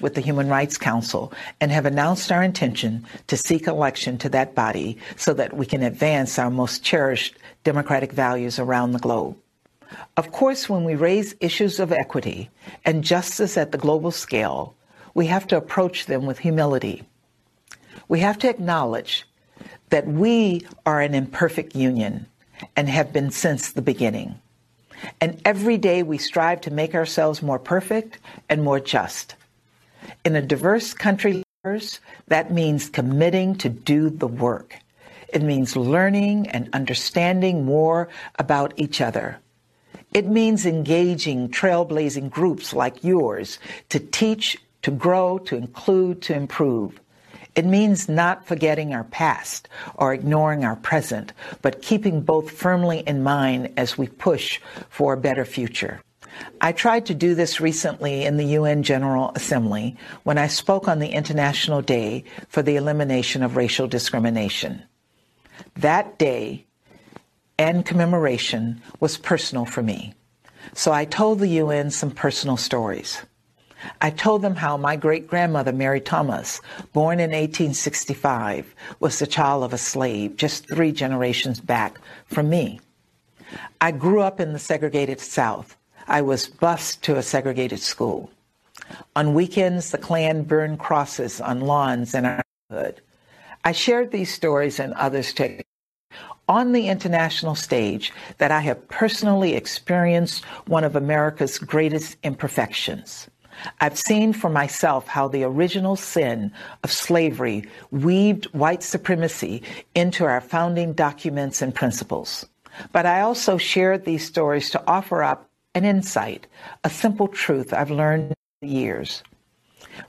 With the Human Rights Council and have announced our intention to seek election to that body so that we can advance our most cherished democratic values around the globe. Of course, when we raise issues of equity and justice at the global scale, we have to approach them with humility. We have to acknowledge that we are an imperfect union and have been since the beginning. And every day we strive to make ourselves more perfect and more just. In a diverse country, that means committing to do the work. It means learning and understanding more about each other. It means engaging trailblazing groups like yours to teach, to grow, to include, to improve. It means not forgetting our past or ignoring our present, but keeping both firmly in mind as we push for a better future. I tried to do this recently in the UN General Assembly when I spoke on the International Day for the Elimination of Racial Discrimination. That day and commemoration was personal for me. So I told the UN some personal stories. I told them how my great grandmother, Mary Thomas, born in 1865, was the child of a slave just three generations back from me. I grew up in the segregated South. I was bused to a segregated school. On weekends, the Klan burned crosses on lawns in our neighborhood. I shared these stories and others to on the international stage that I have personally experienced one of America's greatest imperfections. I've seen for myself how the original sin of slavery weaved white supremacy into our founding documents and principles. But I also shared these stories to offer up an insight, a simple truth I've learned years.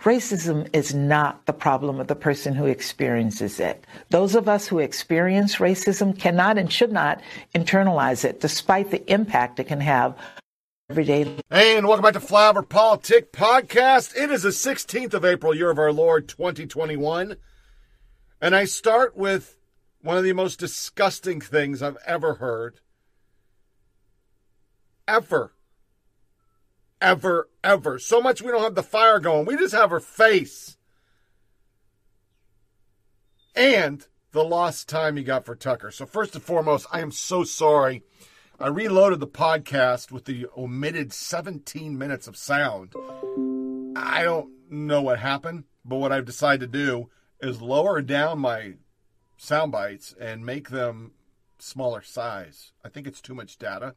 Racism is not the problem of the person who experiences it. Those of us who experience racism cannot and should not internalize it, despite the impact it can have everyday. Hey, and welcome back to Flyover Politic Podcast. It is the 16th of April, year of our Lord 2021. And I start with one of the most disgusting things I've ever heard. Ever. Ever, ever. So much we don't have the fire going. We just have her face. And the lost time you got for Tucker. So, first and foremost, I am so sorry I reloaded the podcast with the omitted 17 minutes of sound. I don't know what happened, but what I've decided to do is lower down my sound bites and make them smaller size. I think it's too much data.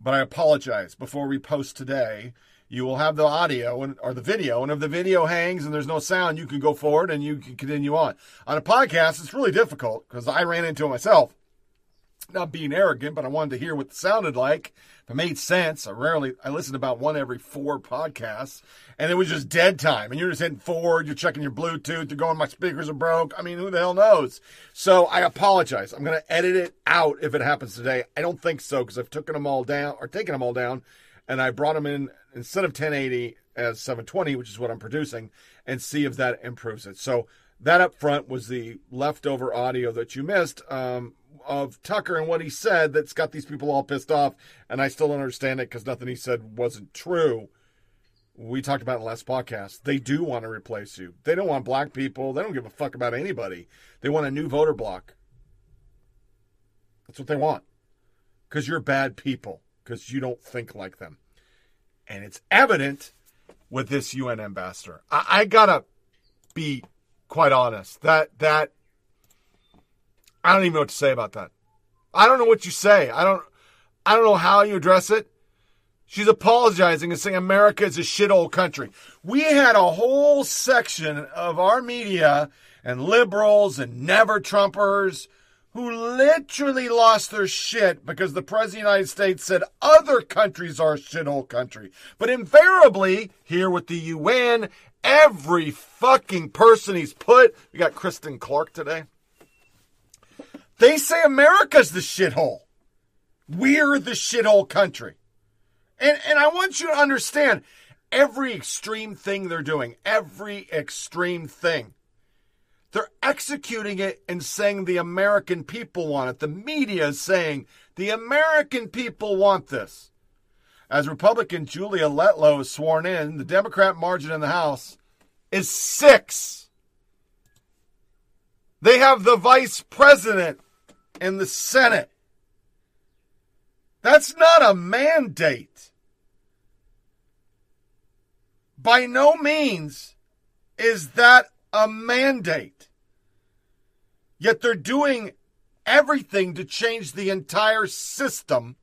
But I apologize. Before we post today, you will have the audio or the video. And if the video hangs and there's no sound, you can go forward and you can continue on. On a podcast, it's really difficult because I ran into it myself not being arrogant, but I wanted to hear what it sounded like. If it made sense, I rarely, I listened about one every four podcasts, and it was just dead time. And you're just hitting forward, you're checking your Bluetooth, you're going, my speakers are broke. I mean, who the hell knows? So I apologize. I'm going to edit it out if it happens today. I don't think so because I've taken them all down, or taken them all down, and I brought them in instead of 1080 as 720, which is what I'm producing, and see if that improves it. So that up front was the leftover audio that you missed. Um, of Tucker and what he said that's got these people all pissed off, and I still don't understand it because nothing he said wasn't true. We talked about in the last podcast. They do want to replace you. They don't want black people. They don't give a fuck about anybody. They want a new voter block. That's what they want. Because you're bad people. Because you don't think like them. And it's evident with this UN ambassador. I, I gotta be quite honest. That that I don't even know what to say about that. I don't know what you say. I don't I don't know how you address it. She's apologizing and saying America is a shithole country. We had a whole section of our media and liberals and never Trumpers who literally lost their shit because the President of the United States said other countries are a shithole country. But invariably, here with the UN, every fucking person he's put, we got Kristen Clarke today. They say America's the shithole. We're the shithole country. And, and I want you to understand every extreme thing they're doing, every extreme thing. They're executing it and saying the American people want it. The media is saying the American people want this. As Republican Julia Letlow is sworn in, the Democrat margin in the House is six. They have the vice president in the Senate. That's not a mandate. By no means is that a mandate. Yet they're doing everything to change the entire system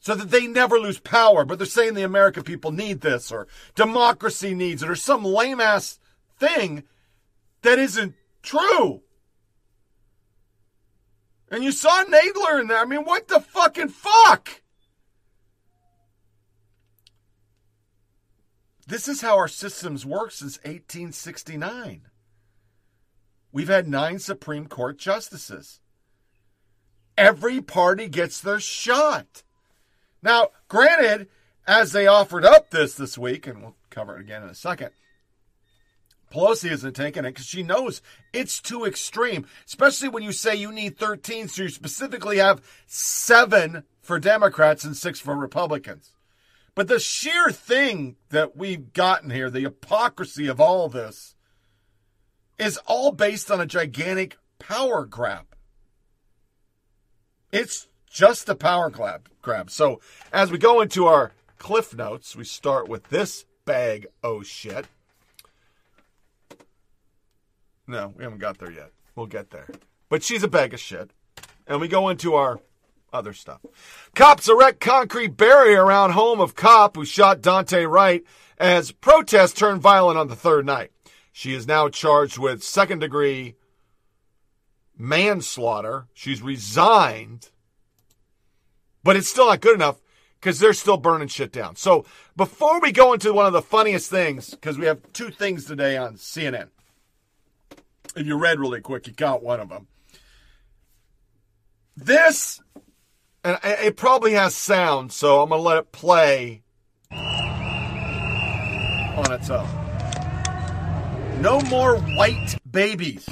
so that they never lose power. But they're saying the American people need this, or democracy needs it, or some lame ass thing that isn't true. And you saw Nadler in there. I mean, what the fucking fuck? This is how our systems work since 1869. We've had nine Supreme Court justices. Every party gets their shot. Now, granted, as they offered up this this week, and we'll cover it again in a second, Pelosi isn't taking it because she knows it's too extreme, especially when you say you need 13, so you specifically have seven for Democrats and six for Republicans. But the sheer thing that we've gotten here, the hypocrisy of all this, is all based on a gigantic power grab. It's just a power grab. grab. So as we go into our cliff notes, we start with this bag oh shit. No, we haven't got there yet. We'll get there. But she's a bag of shit. And we go into our other stuff. Cops erect concrete barrier around home of cop who shot Daunte Wright as protests turned violent on the third night. She is now charged with second degree manslaughter. She's resigned, but it's still not good enough because they're still burning shit down. So before we go into one of the funniest things, because we have two things today on CNN. If you read really quick, you got one of them. This, and it probably has sound, so I'm going to let it play on its own. No more white babies.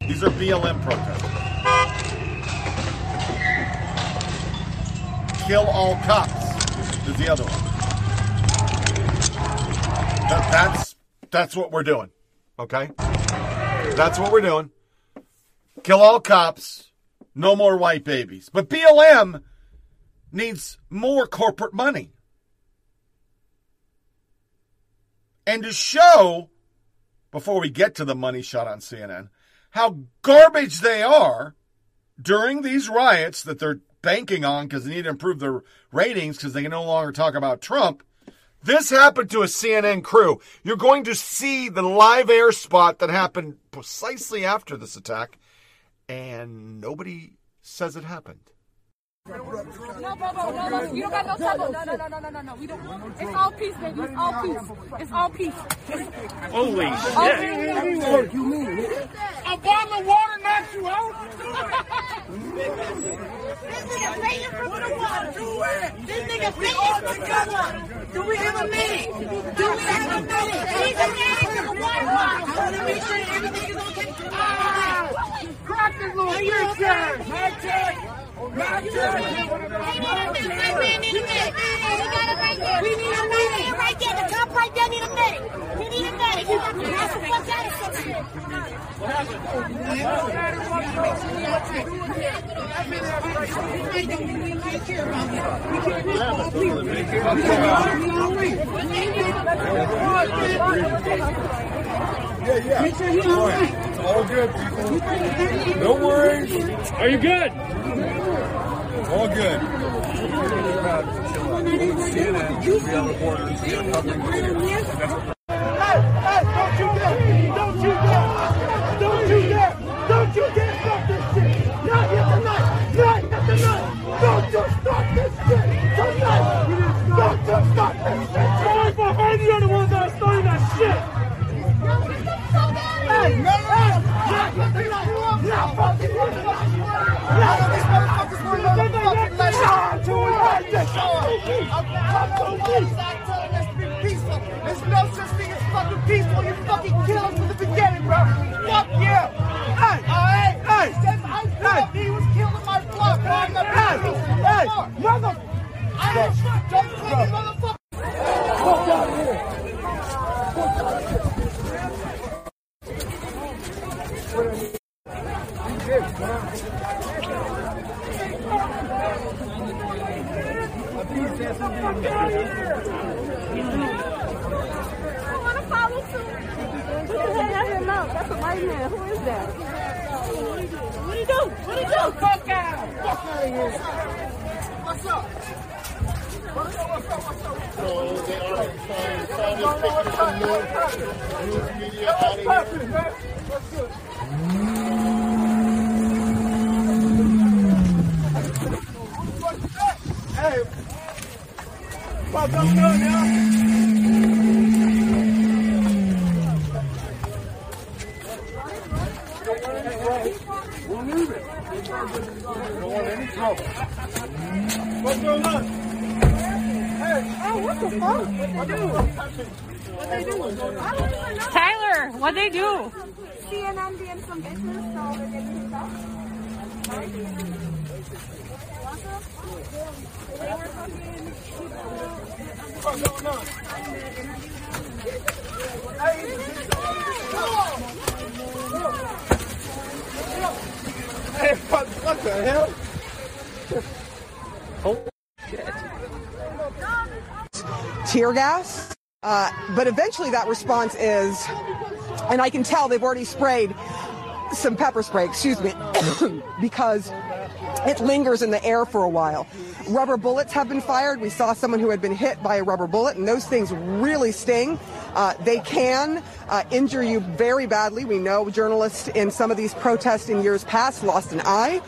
These are BLM protesters. Kill all cops is the other one. That, that's that's what we're doing. Okay? That's what we're doing. Kill all cops. No more white babies. But BLM needs more corporate money. And to show, before we get to the money shot on CNN, how garbage they are during these riots that they're banking on because they need to improve their ratings because they can no longer talk about Trump. This happened to a CNN crew. You're going to see the live air spot that happened precisely after this attack, and nobody says it happened. No, bro, no, no, you don't got no trouble. No, no, no, no, no, no, no. We don't. It's all peace, baby. It's all peace. It's all peace. Holy shit. What you mean? A bottle of water knocks you out? this nigga paying for the water. This nigga paying for the water. Do we have a minute? Do we have a minute? He's a man to the water. I want to make sure everything is okay. Ah, crack this little bitch My We need a minute. We need a minute right there. The top right there need a medic. We need a medic. Make sure he's all right. All good, people. No worries. Are you good? All good. We are reporters. Are Hey, hey, don't you dare! Don't you dare! Don't you dare! Don't you dare stop this shit! Don't you stop this shit! You stop! Sorry for you're the ones that are that shit! Hey! Not this! Come to me! peaceful. There's no such thing as fucking peaceful. You fucking killed us from the beginning, bro. Fuck you. Hey, hey, I he was my hey, don't fucking motherfucker. Fuck out of here. I want to follow suit. Put your hand out your mouth. That's a white man. Who is that? What do you do? What do you do? Fuck out. Fuck out of here. What's up? What's up? What's up? What's up? So they are trying to pictures from news, news media out of here. What's good? Hey, what's up, good, yeah? We'll leave it. Don't want any trouble. What's going on? Hey, Oh, what the fuck? What they do? What they do? I don't even know. Tyler, what they do? CNN being some bitches, so they're getting his stuff. what's going on? Hey, what, what the hell? tear gas. Uh, but eventually that response is, and I can tell they've already sprayed some pepper spray, excuse me, because it lingers in the air for a while. Rubber bullets have been fired. We saw someone who had been hit by a rubber bullet, and those things really sting. Uh, they can uh, injure you very badly. We know journalists in some of these protests in years past lost an eye.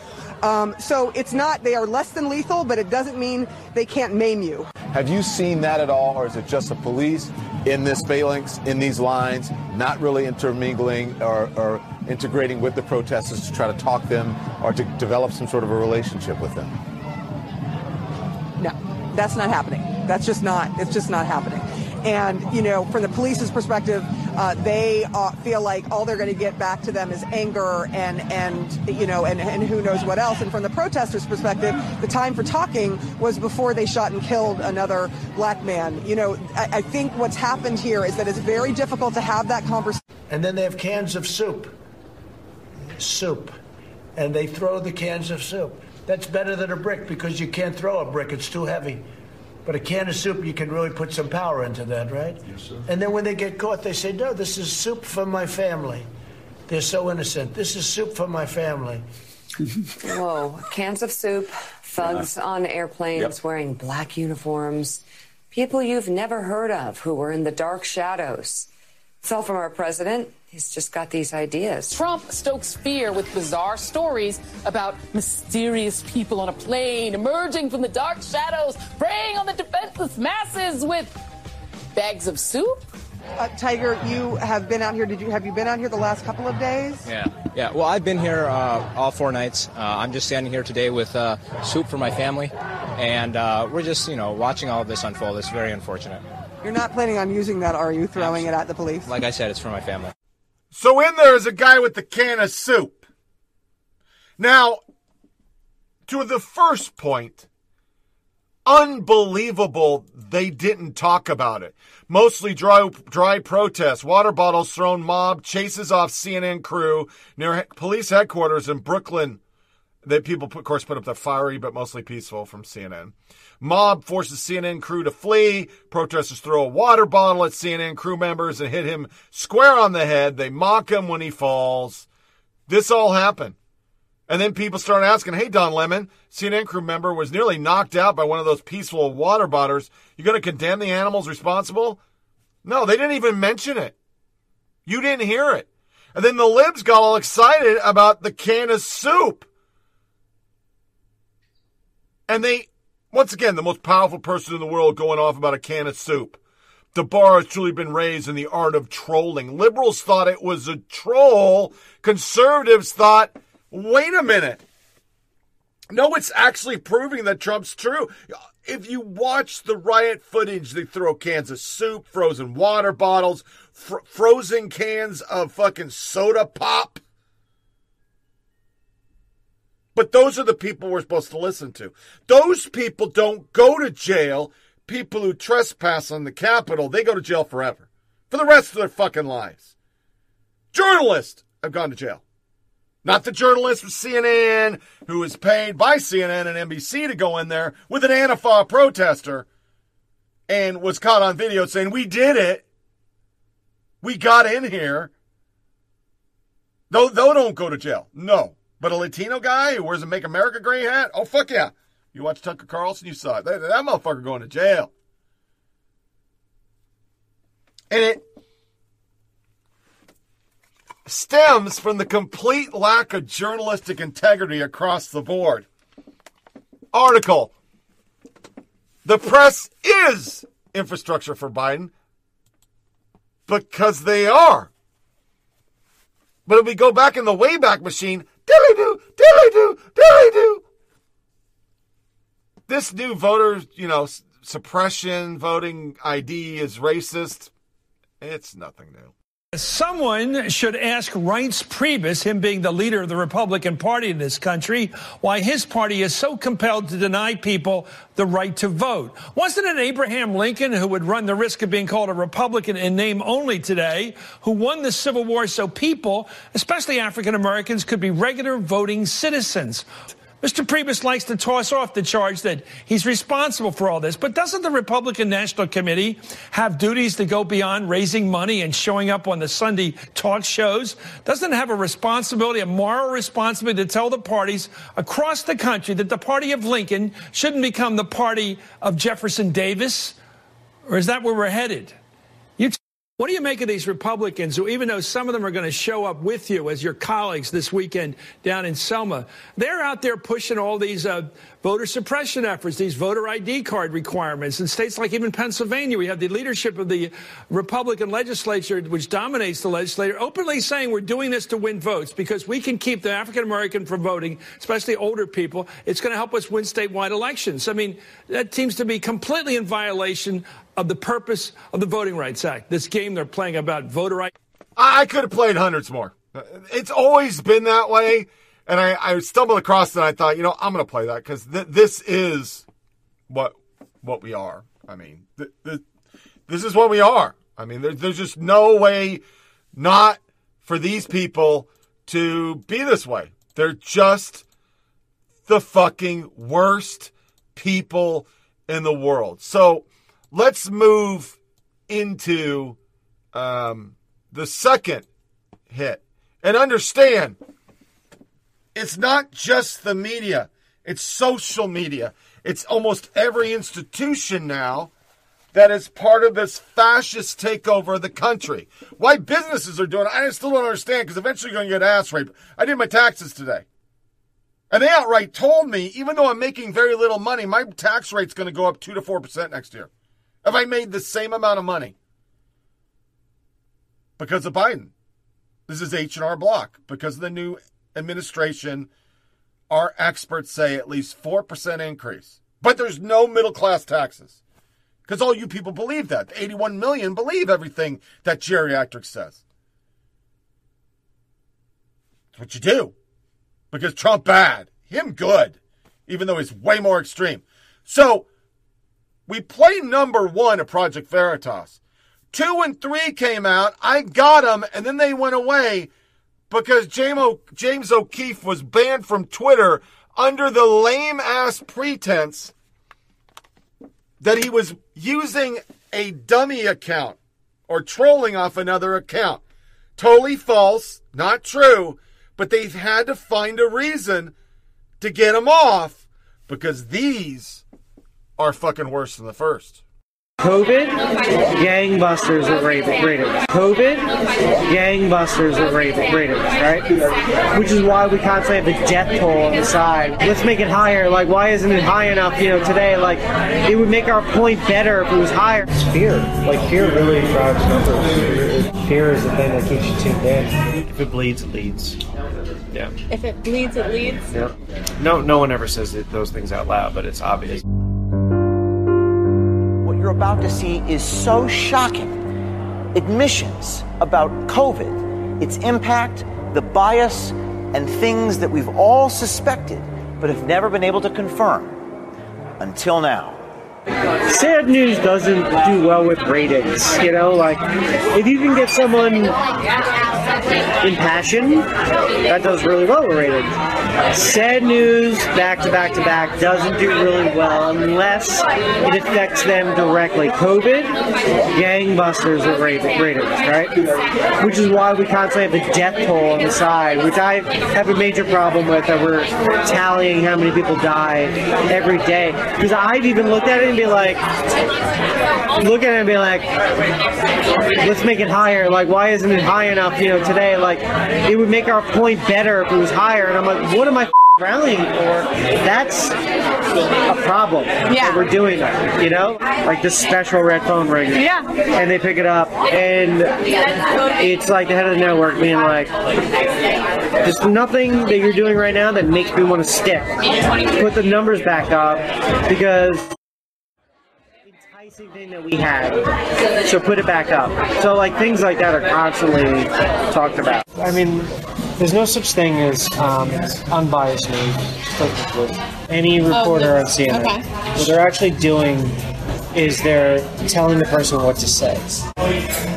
Um, so it's not, they are less than lethal, but it doesn't mean they can't maim you. Have you seen that at all, or is it just the police in this phalanx, in these lines, not really intermingling or, or integrating with the protesters to try to talk them or to develop some sort of a relationship with them? No, that's not happening. That's just not. It's just not happening. And you know, from the police's perspective, uh, they uh, feel like all they're going to get back to them is anger and and you know and, and who knows what else. And from the protesters' perspective, the time for talking was before they shot and killed another black man. You know, I, I think what's happened here is that it's very difficult to have that conversation. And then they have cans of soup. Soup. And they throw the cans of soup. That's better than a brick because you can't throw a brick, it's too heavy. But a can of soup, you can really put some power into that, right? Yes, sir. And then when they get caught, they say, No, this is soup for my family. They're so innocent. This is soup for my family. Whoa, cans of soup, thugs uh-huh. on airplanes Yep. wearing black uniforms, people you've never heard of who were in the dark shadows. It's all from our president. He's just got these ideas. Trump stokes fear with bizarre stories about mysterious people on a plane emerging from the dark shadows, preying on the defenseless masses with bags of soup. Uh, Tiger, you have been out here. Did you have you been out here the last couple of days? Yeah, yeah. Well, I've been here uh, all four nights. Uh, I'm just standing here today with uh, soup for my family, and uh, we're just, you know, watching all of this unfold. It's very unfortunate. You're not planning on using that, are you? Throwing it at the police? Like I said, it's for my family. So in there is a guy with the can of soup. Now, to the first point, unbelievable they didn't talk about it. Mostly dry, dry protests, water bottles thrown, mob chases off CNN crew near police headquarters in Brooklyn. That people, of course, put up the fiery but mostly peaceful from CNN. Mob forces CNN crew to flee. Protesters throw a water bottle at CNN crew members and hit him square on the head. They mock him when he falls. This all happened. And then people start asking, hey, Don Lemon, CNN crew member was nearly knocked out by one of those peaceful water botters. You going to condemn the animals responsible? No, they didn't even mention it. You didn't hear it. And then the libs got all excited about the can of soup. And they, once again, the most powerful person in the world going off about a can of soup. The bar has truly been raised in the art of trolling. Liberals thought it was a troll. Conservatives thought, wait a minute. No, it's actually proving that Trump's true. If you watch the riot footage, they throw cans of soup, frozen water bottles, fr- frozen cans of fucking soda pop. But those are the people we're supposed to listen to. Those people don't go to jail. People who trespass on the Capitol, they go to jail forever. For the rest of their fucking lives. Journalists have gone to jail. Not the journalist from CNN who was paid by CNN and NBC to go in there with an Antifa protester and was caught on video saying, We did it. We got in here. Though, though don't go to jail. No. But a Latino guy who wears a Make America Great hat? Oh, fuck yeah. You watch Tucker Carlson, you saw it. That, that motherfucker going to jail. And it stems from the complete lack of journalistic integrity across the board. Article The press is infrastructure for Biden because they are. But if we go back in the Wayback Machine, dilly do, dilly do, dilly do. This new voter, you know, suppression voting ID is racist. It's nothing new. Someone should ask Reince Priebus, him being the leader of the Republican Party in this country, why his party is so compelled to deny people the right to vote. Wasn't it Abraham Lincoln who would run the risk of being called a Republican in name only today, who won the Civil War so people, especially African Americans, could be regular voting citizens? Mr. Priebus likes to toss off the charge that he's responsible for all this, but doesn't the Republican National Committee have duties to go beyond raising money and showing up on the Sunday talk shows? Doesn't it have a responsibility, a moral responsibility to tell the parties across the country that the party of Lincoln shouldn't become the party of Jefferson Davis? Or is that where we're headed? What do you make of these Republicans who, even though some of them are going to show up with you as your colleagues this weekend down in Selma, they're out there pushing all these uh, voter suppression efforts, these voter ID card requirements in states like even Pennsylvania. We have the leadership of the Republican legislature, which dominates the legislature, openly saying we're doing this to win votes because we can keep the African American from voting, especially older people. It's going to help us win statewide elections. I mean, that seems to be completely in violation of the purpose of the Voting Rights Act. This game they're playing about voter rights. I could have played hundreds more. It's always been that way. And I, I stumbled across it and I thought, you know, I'm going to play that because th- this is what what we are. I mean, th- th- this is what we are. I mean, there, there's just no way not for these people to be this way. They're just the fucking worst people in the world. So let's move into um, the second hit and understand it's not just the media, it's social media. It's almost every institution now that is part of this fascist takeover of the country. Why businesses are doing it, I still don't understand because eventually you're going to get ass raped. I did my taxes today. And they outright told me, even though I'm making very little money, my tax rate's going to go up 2 to 4% next year. If I made the same amount of money. Because of Biden. This is H&R Block. Because of the new administration, our experts say at least 4% increase. But there's no middle class taxes. Because all you people believe that. The 81 million believe everything that geriatric says. That's what you do. Because Trump bad. Him good. Even though he's way more extreme. So We played number one at Project Veritas. Two and three came out. I got them, and then they went away because James O'Keefe was banned from Twitter under the lame ass pretense that he was using a dummy account or trolling off another account. Totally false, not true, but they've had to find a reason to get him off because these are fucking worse than the first. COVID, gangbusters at Ra- ratings. COVID, gangbusters at Ra- ratings, right? Which is why we constantly have the death toll on the side. Let's make it higher. Like, why isn't it high enough, you know, today? Like, it would make our point better if it was higher. It's fear. Like, fear really drives numbers. Fear is the thing that keeps you tuned in. If it bleeds, it leads. Yeah. If it bleeds, it leads. Yeah. No, no one ever says it, those things out loud, but it's obvious. You're about to see is so shocking. Admissions about COVID, its impact, the bias, and things that we've all suspected but have never been able to confirm until now. Sad news doesn't do well with ratings. You know, like if you can get someone impassioned, that does really well with ratings. Sad news, back to back to back, doesn't do really well unless it affects them directly. COVID, gangbusters with ratings, right? Which is why we constantly have the death toll on the side, which I have a major problem with. That we're tallying how many people die every day. Because I've even looked at it be like, look at it and be like, let's make it higher. Like, why isn't it high enough? You know, today, like, it would make our point better if it was higher. And I'm like, what am I rallying for? That's a problem. Yeah, we're doing that. You know, like this special red phone ring. Yeah. and they pick it up, and it's like the head of the network being like, there's nothing that you're doing right now that makes me want to stick. Put the numbers back up because enticing thing that we had. So put it back up. So like things like that are constantly talked about. I mean, there's no such thing as um, unbiased news. Like any reporter on CNN, okay. what they're actually doing is they're telling the person what to say.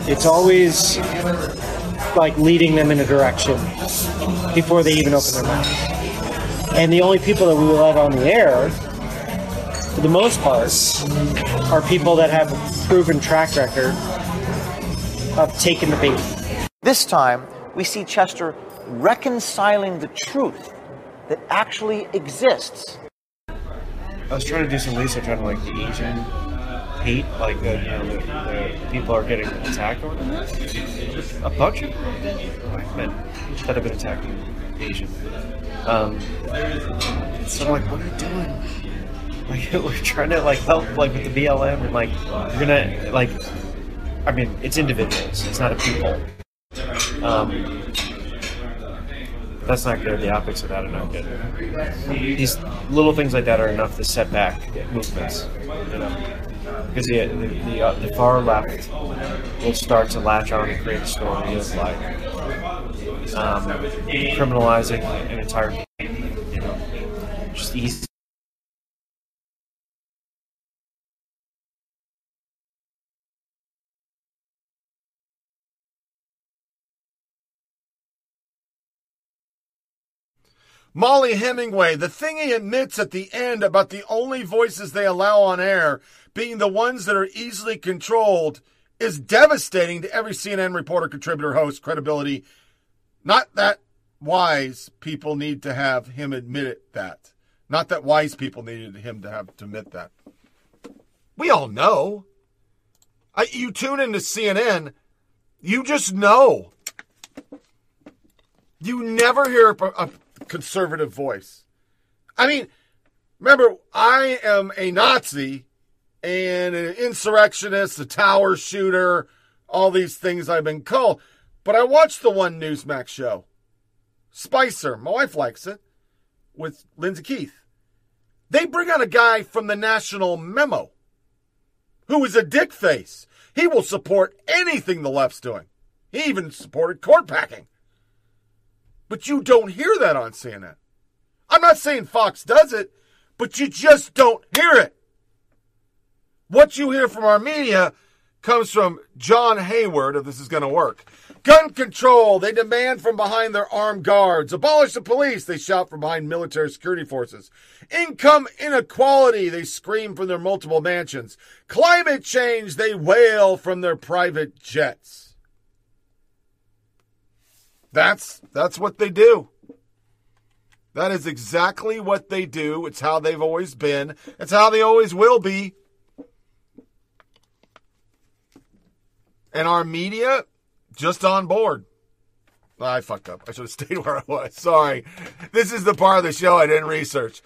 It's always like leading them in a direction before they even open their mouth. And the only people that we will let on the air, for the most part, are people that have a proven track record of taking the bait. This time, we see Chester reconciling the truth that actually exists. I was trying to do some research on like the Asian hate, like the, you know, the, the people are getting attacked or a bunch of black men that have been attacking Asian. Um, so I'm like, what are you doing? Like we're trying to like help like with the BLM and like we're gonna like, I mean it's individuals, it's not a people. Um, that's not good. The optics of that are not good. These little things like that are enough to set back movements, you know. Because the the, the, uh, the far left will start to latch on and create a story of like um, criminalizing an entire, you know, just easy. Mollie Hemingway, the thing he admits at the end about the only voices they allow on air being the ones that are easily controlled is devastating to every CNN reporter, contributor, host, credibility. Not that wise people need to have him admit it that. Not that wise people needed him to have to admit that. We all know. I, you tune into CNN, you just know. You never hear a, a conservative voice. I mean, remember, I am a Nazi and an insurrectionist, a tower shooter, all these things I've been called. But I watched the one Newsmax show, Spicer. My wife likes it with Lindsay Keith. They bring on a guy from the National Memo who is a dick face. He will support anything the left's doing. He even supported court packing. But you don't hear that on CNN. I'm not saying Fox does it, but you just don't hear it. What you hear from our media comes from John Hayward, if this is going to work. Gun control, they demand from behind their armed guards. Abolish the police, they shout from behind military security forces. Income inequality, they scream from their multiple mansions. Climate change, they wail from their private jets. That's that's what they do. That is exactly what they do. It's how they've always been. It's how they always will be. And our media just on board. Ah, I fucked up. I should have stayed where I was. Sorry. This is the part of the show I didn't research.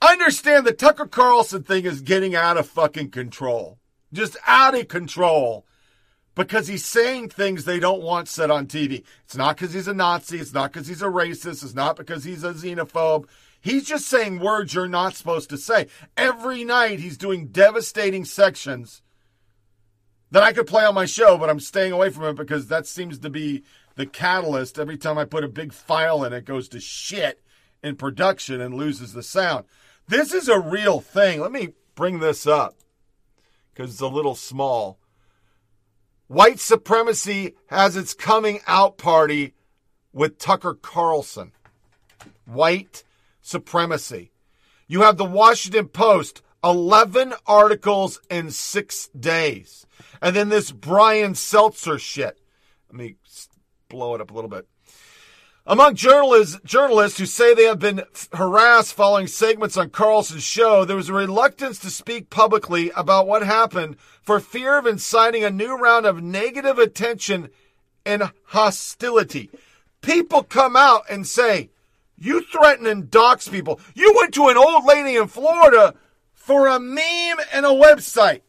Understand the Tucker Carlson thing is getting out of fucking control. Just out of control. Because he's saying things they don't want said on TV. It's not because he's a Nazi. It's not because he's a racist. It's not because he's a xenophobe. He's just saying words you're not supposed to say. Every night he's doing devastating sections that I could play on my show, but I'm staying away from it because that seems to be the catalyst. Every time I put a big file in, it goes to shit in production and loses the sound. This is a real thing. Let me bring this up because it's a little small. White supremacy has its coming out party with Tucker Carlson. White supremacy. You have the Washington Post, 11 articles in six days. And then this Brian Stelter shit. Let me blow it up a little bit. Among journalists, journalists who say they have been harassed following segments on Carlson's show, there was a reluctance to speak publicly about what happened for fear of inciting a new round of negative attention and hostility. People come out and say, you threaten and dox people. You went to an old lady in Florida for a meme and a website.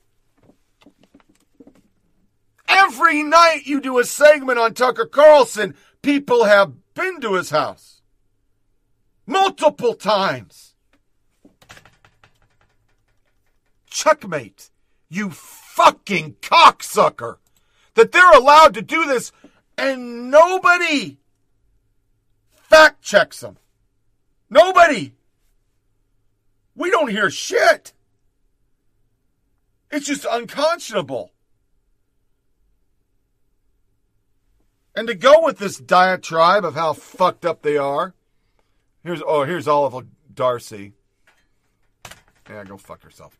Every night you do a segment on Tucker Carlson, people have been to his house multiple times. Checkmate, you fucking cocksucker. That they're allowed to do this and nobody fact checks them. Nobody. We don't hear shit. It's just unconscionable. And to go with this diatribe of how fucked up they are, here's oh here's Oliver Darcy. Yeah, go fuck yourself.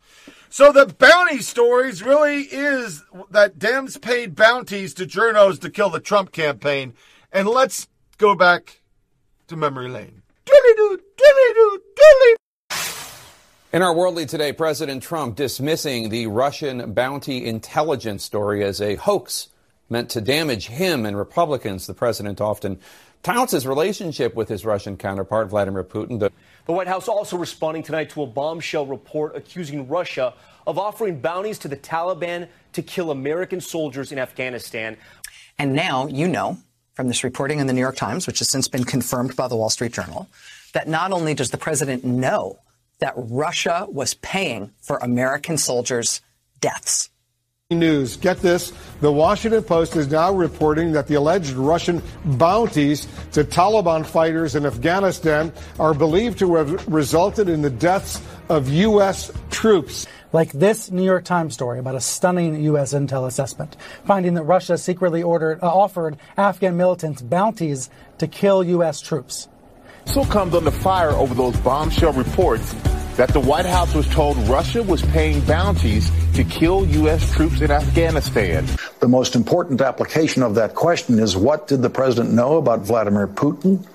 So the bounty stories really is that Dems paid bounties to journos to kill the Trump campaign. And let's go back to memory lane. Dilly-doo, dilly-doo, dilly in our Worldly Today, President Trump dismissing the Russian bounty intelligence story as a hoax meant to damage him and Republicans. The president often touts his relationship with his Russian counterpart, Vladimir Putin. The, the White House also responding tonight to a bombshell report accusing Russia of offering bounties to the Taliban to kill American soldiers in Afghanistan. And now you know from this reporting in the New York Times, which has since been confirmed by the Wall Street Journal, that not only does the president know that Russia was paying for American soldiers' deaths, News. Get this. The Washington Post is now reporting that the alleged Russian bounties to Taliban fighters in Afghanistan are believed to have resulted in the deaths of U.S. troops. Like this New York Times story about a stunning U.S. intel assessment, finding that Russia secretly ordered, uh, offered Afghan militants bounties to kill U.S. troops. So comes under fire over those bombshell reports that the White House was told Russia was paying bounties to kill U.S. troops in Afghanistan. The most important application of that question is what did the president know about Vladimir Putin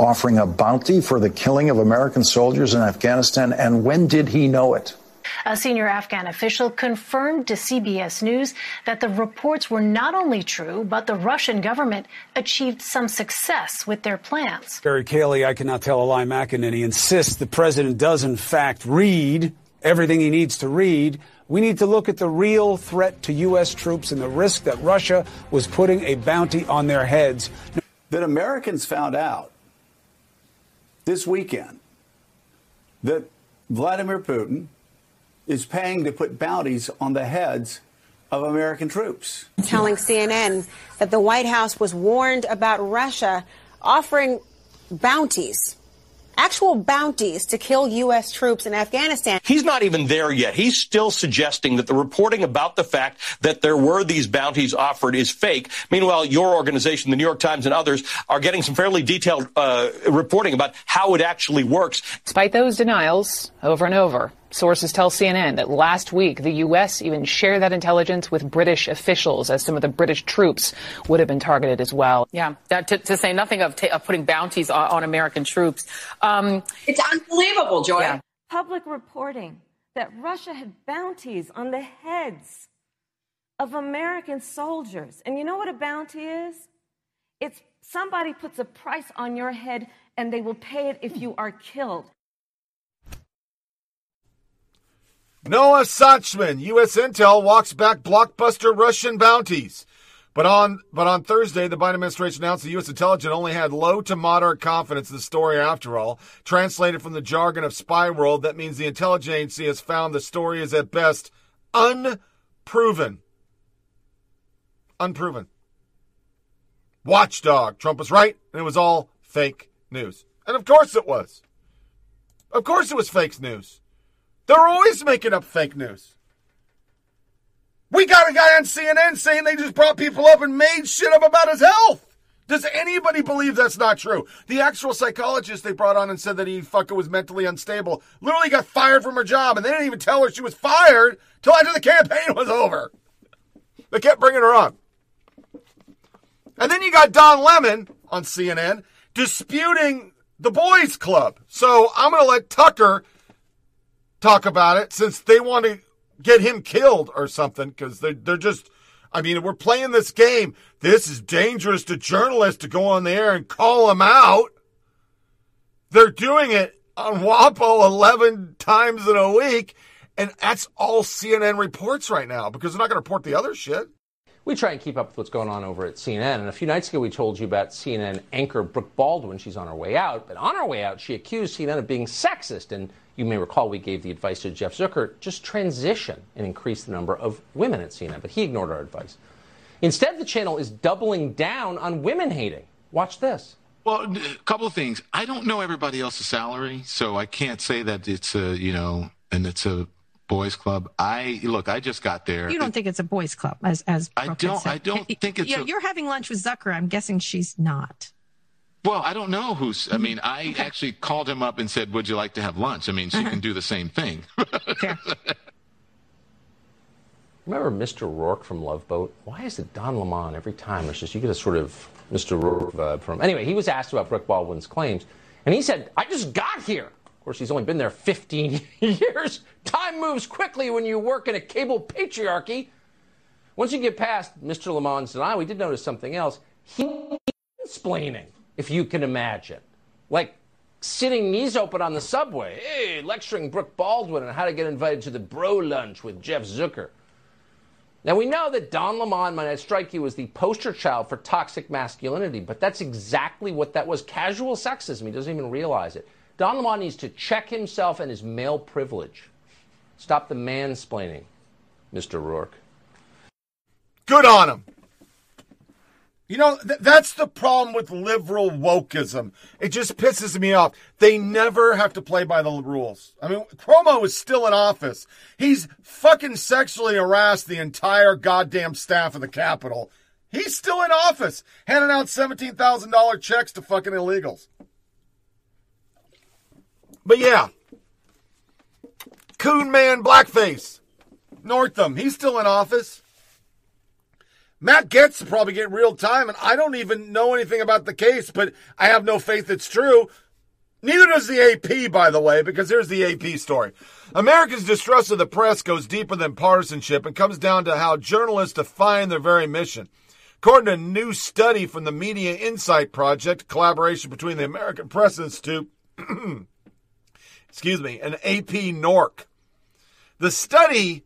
offering a bounty for the killing of American soldiers in Afghanistan, and when did he know it? A senior Afghan official confirmed to CBS News that the reports were not only true, but the Russian government achieved some success with their plans. Barry Kayleigh, I cannot tell a lie McEnany, insists the president does in fact read everything he needs to read. We need to look at the real threat to U.S. troops and the risk that Russia was putting a bounty on their heads. That Americans found out this weekend that Vladimir Putin is paying to put bounties on the heads of American troops. Telling CNN that the White House was warned about Russia offering bounties actual bounties to kill U.S. troops in Afghanistan. He's not even there yet. He's still suggesting that the reporting about the fact that there were these bounties offered is fake. Meanwhile, your organization, the New York Times, and others are getting some fairly detailed uh, reporting about how it actually works. Despite those denials over and over, Sources tell CNN that last week the U.S. even shared that intelligence with British officials, as some of the British troops would have been targeted as well. Yeah, that, to, to, say nothing of, of putting bounties on, on American troops. Um, it's unbelievable, Joy. Yeah. Public reporting that Russia had bounties on the heads of American soldiers. And you know what a bounty is? It's somebody puts a price on your head and they will pay it if you are killed. Noah Sachman, U.S. Intel walks back blockbuster Russian bounties. But on but on Thursday, the Biden administration announced the U.S. intelligence only had low to moderate confidence in the story after all. Translated from the jargon of spy world, that means the intelligence agency has found the story is at best unproven. Unproven. Watchdog. Trump was right, and it was all fake news. And of course it was. Of course it was fake news. They're always making up fake news. We got a guy on CNN saying they just brought people up and made shit up about his health. Does anybody believe that's not true? The actual psychologist they brought on and said that he fucking was mentally unstable literally got fired from her job, and they didn't even tell her she was fired till after the campaign was over. They kept bringing her on. And then you got Don Lemon on CNN disputing the boys' club. So I'm going to let Tucker talk about it since they want to get him killed or something because they're, they're just, I mean, we're playing this game. This is dangerous to journalists to go on the air and call them out. They're doing it on WAPO 11 times in a week. And that's all CNN reports right now because they're not going to report the other shit. We try and keep up with what's going on over at CNN. And a few nights ago, we told you about CNN anchor Brooke Baldwin. She's on her way out. But on her way out, she accused CNN of being sexist and you may recall we gave the advice to Jeff Zucker just transition and increase the number of women at CNN, but he ignored our advice. Instead, the channel is doubling down on women hating. Watch this. Well, a couple of things. I don't know everybody else's salary, so I can't say that it's a, you know, and it's a boys club. I look, I just got there. You don't think it's a boys club as as I don't I don't think it's yeah, a, you're having lunch with Zucker. I'm guessing she's not. Well, I don't know who's. I mean, I okay. actually called him up and said, "Would you like to have lunch?" I mean, she uh-huh. can do the same thing. Remember Mr. Rourke from Love Boat? Why is it Don Lemon every time? It's just you get a sort of Mr. Rourke vibe from. Anyway, he was asked about Brooke Baldwin's claims, and he said, "I just got here." Of course, he's only been there 15 years. Time moves quickly when you work in a cable patriarchy. Once you get past Mr. Lemon's denial, we did notice something else. He's explaining if you can imagine. Like sitting knees open on the subway, hey, lecturing Brooke Baldwin on how to get invited to the bro lunch with Jeff Zucker. Now, we know that Don Lemon might strike you as the poster child for toxic masculinity, but that's exactly what that was casual sexism. He doesn't even realize it. Don Lemon needs to check himself and his male privilege. Stop the mansplaining, Mr. Rourke. Good on him. You know, th- that's the problem with liberal wokeism. It just pisses me off. They never have to play by the rules. I mean, Cuomo is still in office. He's fucking sexually harassed the entire goddamn staff of the Capitol. He's still in office, handing out $17,000 checks to fucking illegals. But yeah, Coon Man Blackface, Northam, he's still in office. Matt will probably get real time, and I don't even know anything about the case, but I have no faith it's true. Neither does the AP, by the way, because here's the AP story. Americans' distrust of the press goes deeper than partisanship and comes down to how journalists define their very mission. According to a new study from the Media Insight Project, collaboration between the American Press Institute, excuse me, and AP NORC. The study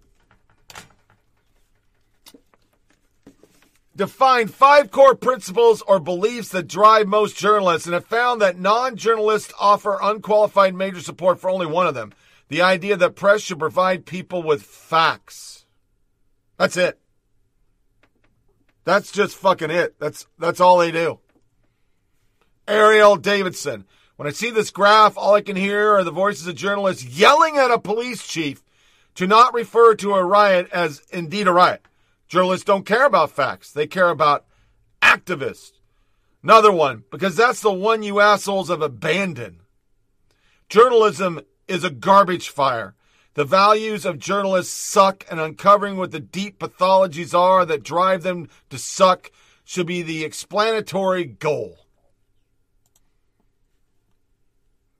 defined five core principles or beliefs that drive most journalists and have found that non journalists offer unqualified major support for only one of them the idea that press should provide people with facts. That's it. That's just fucking it. That's that's all they do. Ariel Davidson. When I see this graph, all I can hear are the voices of journalists yelling at a police chief to not refer to a riot as indeed a riot. Journalists don't care about facts. They care about activists. Another one, because that's the one you assholes have abandoned. Journalism is a garbage fire. The values of journalists suck, and uncovering what the deep pathologies are that drive them to suck should be the explanatory goal.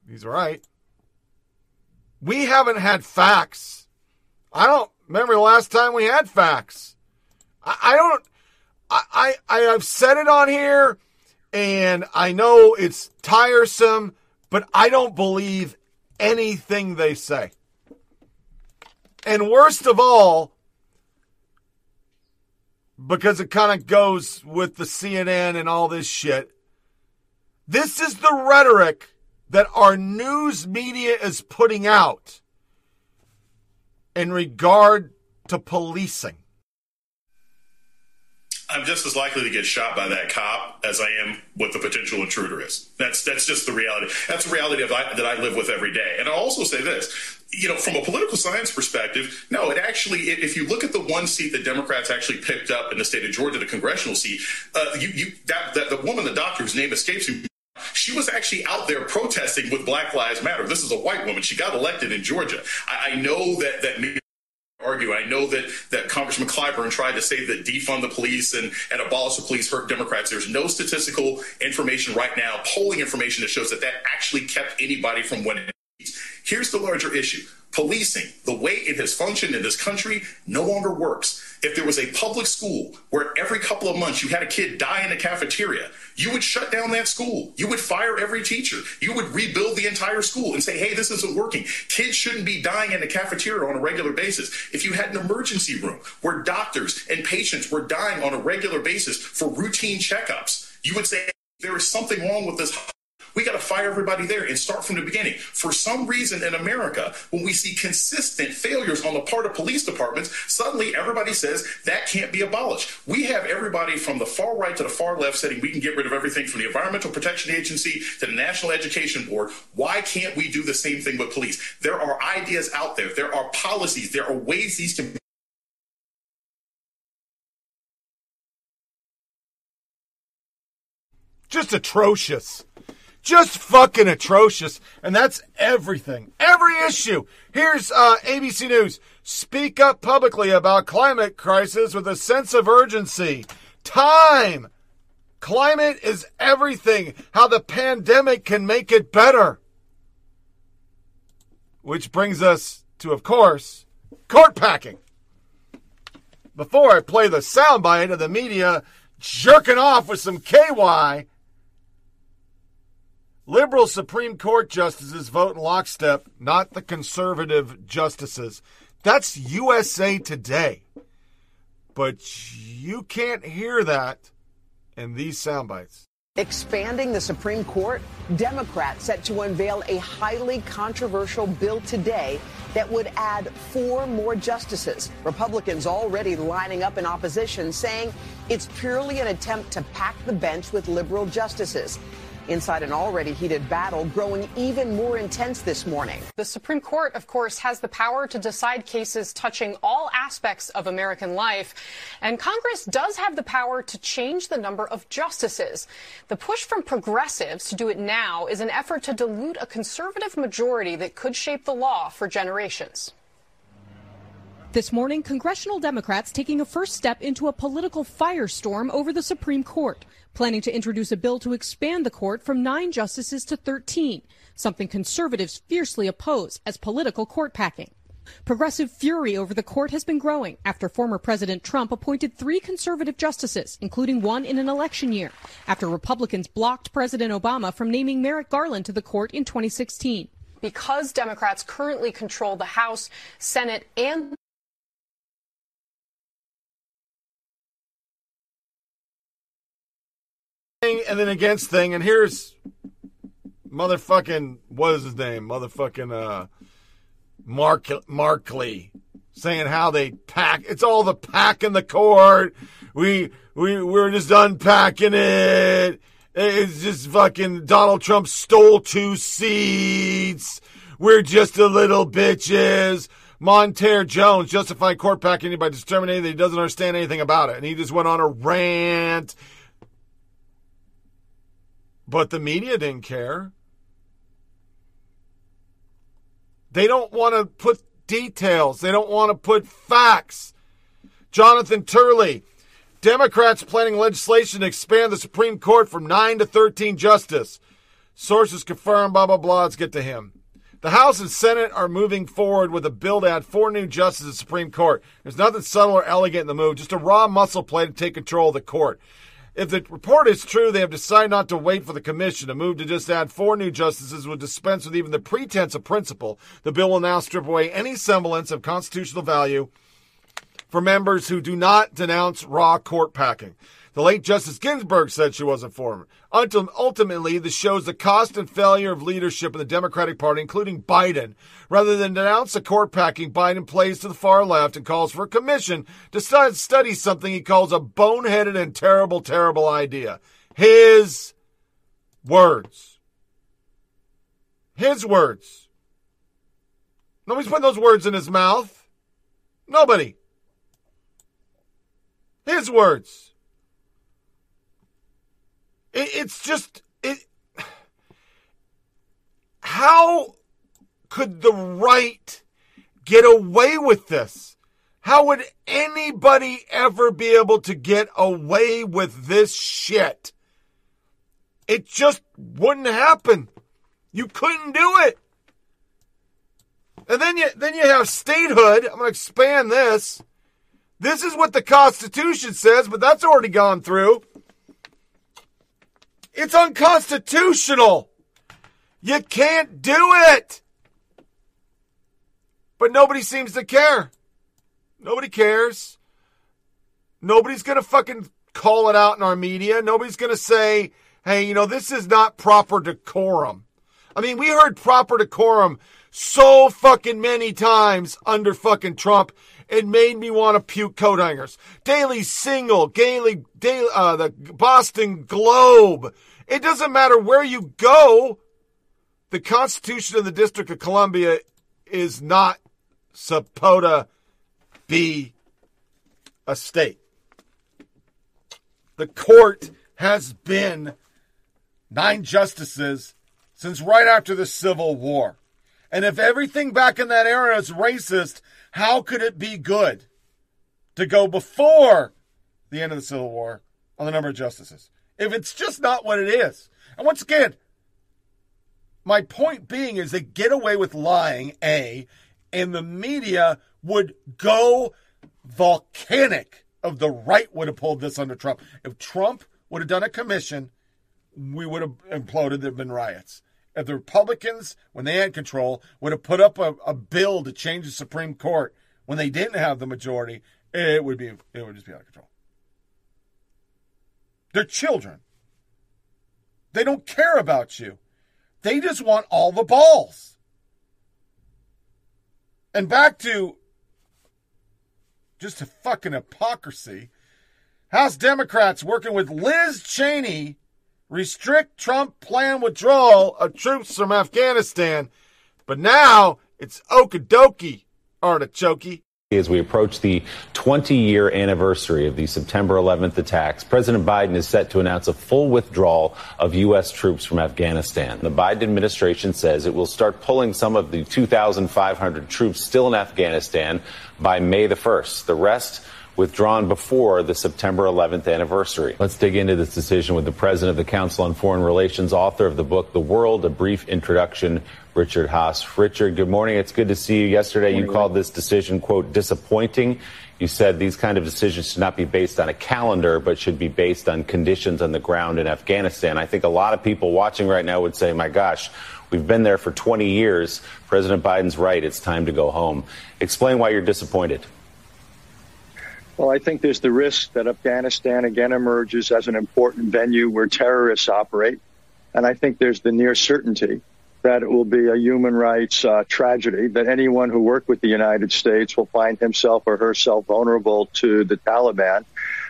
He's right. We haven't had facts. I don't remember the last time we had facts. I, I don't. I, I I've said it on here, and I know it's tiresome, but I don't believe anything they say. And worst of all, because it kind of goes with the CNN and all this shit, this is the rhetoric that our news media is putting out in regard to policing. I'm just as likely to get shot by that cop as I am what the potential intruder is. That's that's just the reality. That's the reality of that I live with every day. And I'll also say this: you know, from a political science perspective, no, it actually, if you look at the one seat that Democrats actually picked up in the state of Georgia, the congressional seat, uh, you, you that, that the woman, the doctor whose name escapes me. She was actually out there protesting with Black Lives Matter. This is a white woman. She got elected in Georgia. I, I know that that argue. I know that that Congressman Clyburn tried to say that defund the police and, and abolish the police hurt Democrats. There's no statistical information right now, polling information that shows that that actually kept anybody from winning. Here's the larger issue. Policing, the way it has functioned in this country, no longer works. If there was a public school where every couple of months you had a kid die in the cafeteria, you would shut down that school. You would fire every teacher. You would rebuild the entire school and say, hey, this isn't working. Kids shouldn't be dying in the cafeteria on a regular basis. If you had an emergency room where doctors and patients were dying on a regular basis for routine checkups, you would say, there is something wrong with this we got to fire everybody there and start from the beginning. For some reason in America, when we see consistent failures on the part of police departments, suddenly everybody says that can't be abolished. We have everybody from the far right to the far left saying we can get rid of everything from the Environmental Protection Agency to the National Education Board. Why can't we do the same thing with police? There are ideas out there. There are policies. There are ways these can just atrocious. Just fucking atrocious. And that's everything. Every issue. Here's uh, ABC News. Speak up publicly about climate crisis with a sense of urgency. Time. Climate is everything. How the pandemic can make it better. Which brings us to, of course, court packing. Before I play the soundbite of the media jerking off with some KY, Liberal Supreme Court justices vote in lockstep, not the conservative justices. That's USA Today. But you can't hear that in these sound bites. Expanding the Supreme Court, Democrats set to unveil a highly controversial bill today that would add four more justices. Republicans already lining up in opposition, saying it's purely an attempt to pack the bench with liberal justices inside an already heated battle growing even more intense this morning. The Supreme Court, of course, has the power to decide cases touching all aspects of American life, and Congress does have the power to change the number of justices. The push from progressives to do it now is an effort to dilute a conservative majority that could shape the law for generations. This morning, congressional Democrats taking a first step into a political firestorm over the Supreme Court planning to introduce a bill to expand the court from nine justices to 13, something conservatives fiercely oppose as political court packing. Progressive fury over the court has been growing after former President Trump appointed three conservative justices, including one in an election year, after Republicans blocked President Obama from naming Merrick Garland to the court in 2016. Because Democrats currently control the House, Senate, and and then against thing, and here's motherfucking what is his name? Motherfucking uh Mark Merkley saying how they pack it's all the pack in the court. We we we're just unpacking it. It's just fucking Donald Trump stole two seats. We're just a little bitches. Mondaire Jones justifying court packing by determining that he doesn't understand anything about it. And he just went on a rant. But the media didn't care. They don't want to put details, they don't want to put facts. Jonathan Turley, Democrats planning legislation to expand the Supreme Court from 9 to 13 justice. Sources confirm, blah, blah, blah. Let's get to him. The House and Senate are moving forward with a bill to add four new justices to the Supreme Court. There's nothing subtle or elegant in the move, just a raw muscle play to take control of the court. If the report is true, they have decided not to wait for the commission. A move to just add four new justices would dispense with even the pretense of principle. The bill will now strip away any semblance of constitutional value for members who do not denounce raw court packing. The late Justice Ginsburg said she wasn't for him. Until ultimately, this shows the cost and failure of leadership in the Democratic Party, including Biden. Rather than denounce the court packing, Biden plays to the far left and calls for a commission to study something he calls a boneheaded and terrible, terrible idea. His words. His words. Nobody's putting those words in his mouth. Nobody. His words. It, it's just it. How could the right get away with this? How would anybody ever be able to get away with this shit? It just wouldn't happen. You couldn't do it. And then you then you have statehood. I'm going to expand this. This is what the Constitution says, but that's already gone through. It's unconstitutional. You can't do it. But nobody seems to care. Nobody cares. Nobody's going to fucking call it out in our media. Nobody's going to say, hey, you know, this is not proper decorum. I mean, we heard proper decorum so fucking many times under fucking Trump. It made me want to puke coat hangers. Daily Signal, Daily, Daily uh, the Boston Globe. It doesn't matter where you go. The Constitution of the District of Columbia is not supposed to be a state. The court has been nine justices since right after the Civil War. And if everything back in that era is racist, how could it be good to go before the end of the Civil War on the number of justices? If it's just not what it is. And once again, my point being is they get away with lying, A, and the media would go volcanic of the right would have pulled this under Trump. If Trump would have done a commission, we would have imploded. There have been riots if the Republicans, when they had control, would have put up a, a bill to change the Supreme Court when they didn't have the majority, it would be it would just be out of control. They're children. They don't care about you. They just want all the balls. And back to just a fucking hypocrisy. House Democrats working with Liz Cheney restrict Trump plan withdrawal of troops from Afghanistan. But now it's okidoki, artichoke. As we approach the 20 year anniversary of the September 11th attacks, President Biden is set to announce a full withdrawal of U.S. troops from Afghanistan. The Biden administration says it will start pulling some of the 2,500 troops still in Afghanistan by May the 1st. The rest withdrawn before the September 11th anniversary. Let's dig into this decision with the president of the Council on Foreign Relations, author of the book The World, A Brief Introduction, Richard Haass. Richard, good morning. It's good to see you. Yesterday, you called this decision, quote, disappointing. You said these kind of decisions should not be based on a calendar, but should be based on conditions on the ground in Afghanistan. I think a lot of people watching right now would say, my gosh, we've been there for 20 years. President Biden's right. It's time to go home. Explain why you're disappointed. Well, I think there's the risk that Afghanistan again emerges as an important venue where terrorists operate. And I think there's the near certainty that it will be a human rights uh, tragedy, that anyone who worked with the United States will find himself or herself vulnerable to the Taliban.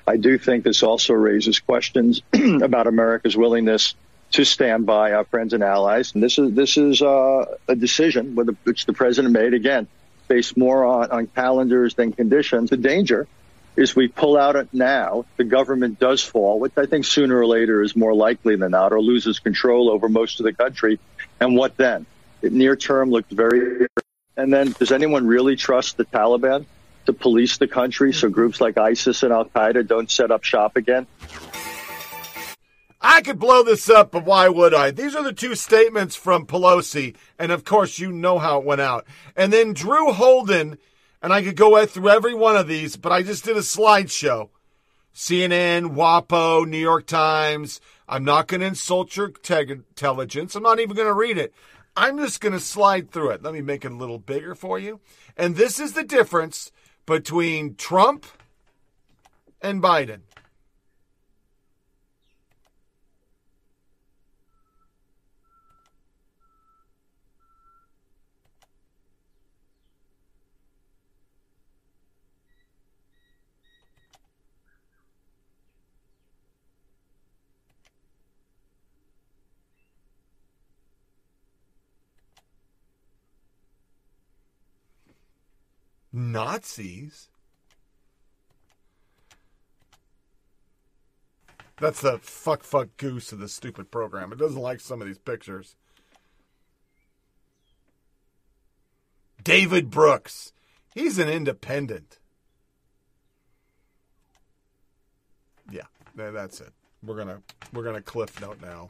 I do think this also raises questions about America's willingness to stand by our friends and allies. And this is this is uh, a decision which the president made again, based more on, on calendars than conditions. The danger is we pull out it now, the government does fall, which I think sooner or later is more likely than not, or loses control over most of the country. And what then? It near term looked very. And then, does anyone really trust the Taliban to police the country so groups like ISIS and Al Qaeda don't set up shop again? I could blow this up, but why would I? These are the two statements from Pelosi, and of course, you know how it went out. And then Drew Holden and I could go through every one of these, but I just did a slideshow. CNN, WAPO, New York Times. I'm not going to insult your te- intelligence. I'm not even going to read it. I'm just going to slide through it. Let me make it a little bigger for you. And this is the difference between Trump and Biden. Nazis? That's the fuck fuck goose of the stupid program. It doesn't like some of these pictures. David Brooks. He's an independent. Yeah, that's it. We're gonna we're gonna cliff note now.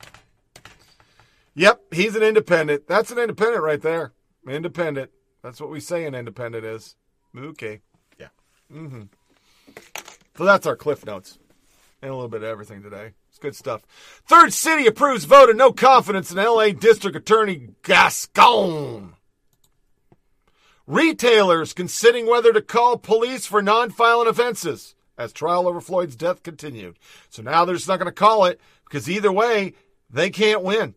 Yep, he's an independent. That's an independent right there. Independent. That's what we say an independent is. Okay. Yeah. Mm-hmm. So that's our cliff notes. And a little bit of everything today. It's good stuff. Third city approves vote of no confidence in LA District Attorney Gascon. Retailers considering whether to call police for non-violent offenses as trial over Floyd's death continued. So now they're just not going to call it because either way, they can't win.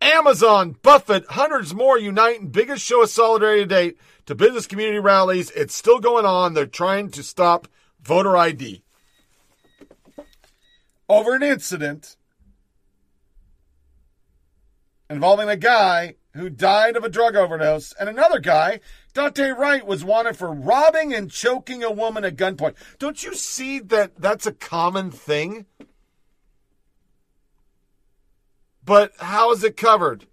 Amazon, Buffett, hundreds more unite in biggest show of solidarity to date to business community rallies. It's still going on. They're trying to stop voter ID over an incident involving a guy who died of a drug overdose and another guy, Daunte Wright, was wanted for robbing and choking a woman at gunpoint. Don't you see that that's a common thing? But how is it covered?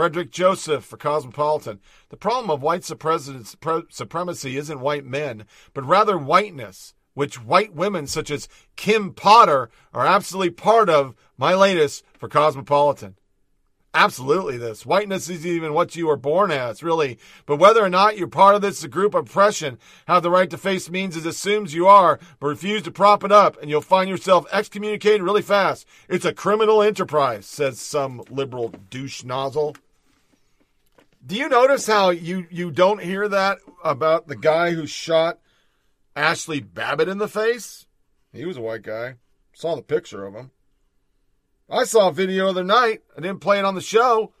Frederick Joseph for Cosmopolitan. The problem of white supremacy isn't white men, but rather whiteness, which white women such as Kim Potter are absolutely part of. My latest for Cosmopolitan. Absolutely, this. Whiteness is even what you were born as, really. But whether or not you're part of this group oppression, have the right to face means it assumes you are, but refuse to prop it up, and you'll find yourself excommunicated really fast. It's a criminal enterprise, says some liberal douche nozzle. Do you notice how you, you don't hear that about the guy who shot Ashley Babbitt in the face? He was a white guy. Saw the picture of him. I saw a video the other night. I didn't play it on the show.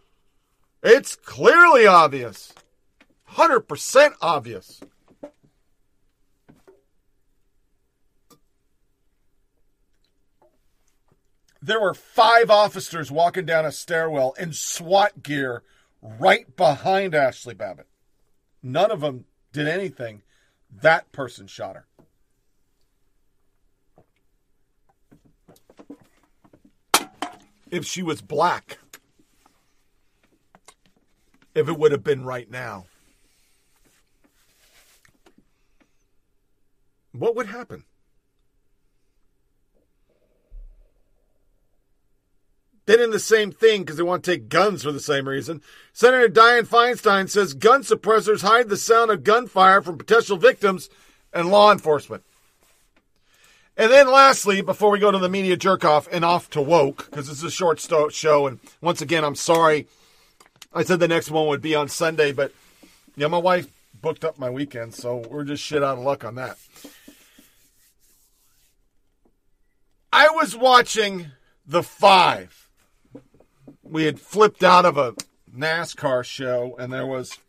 It's clearly obvious. 100% obvious. There were five officers walking down a stairwell in SWAT gear right behind Ashley Babbitt. None of them did anything. That person shot her. if she was black. If it would have been right now. What would happen? Then in the same thing, because they want to take guns for the same reason, Senator Dianne Feinstein says gun suppressors hide the sound of gunfire from potential victims and law enforcement. And then lastly, before we go to the media jerk off and off to woke, because this is a short sto- show, and once again, I'm sorry. I said the next one would be on Sunday, but yeah, my wife booked up my weekend, so we're just shit out of luck on that. I was watching The Five. We had flipped out of a NASCAR show, and there was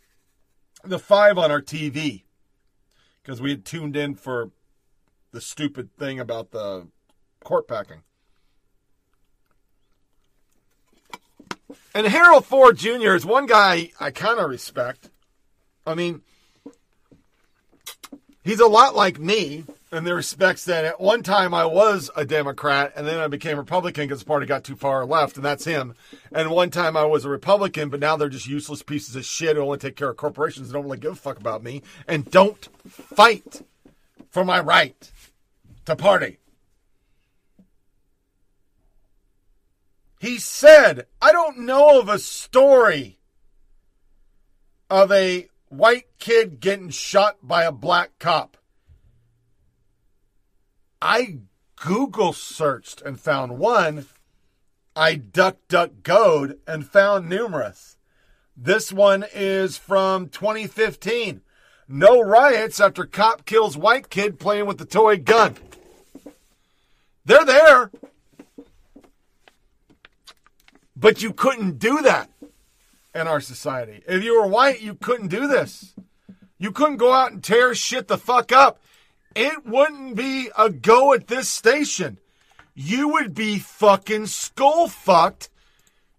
The Five on our TV because we had tuned in for the stupid thing about the court packing. And Harold Ford Jr. is one guy I kind of respect. I mean, he's a lot like me in the respects that at one time I was a Democrat and then I became Republican because the party got too far left, and that's him. And one time I was a Republican, but now they're just useless pieces of shit who only take care of corporations and don't really give a fuck about me and don't fight for my right to party. He said, I don't know of a story of a white kid getting shot by a black cop. I Google searched and found one. I duck duck goed and found numerous. This one is from 2015. No riots after cop kills white kid playing with the toy gun. They're there. But you couldn't do that in our society. If you were white, you couldn't do this. You couldn't go out and tear shit the fuck up. It wouldn't be a go at this station. You would be fucking skull fucked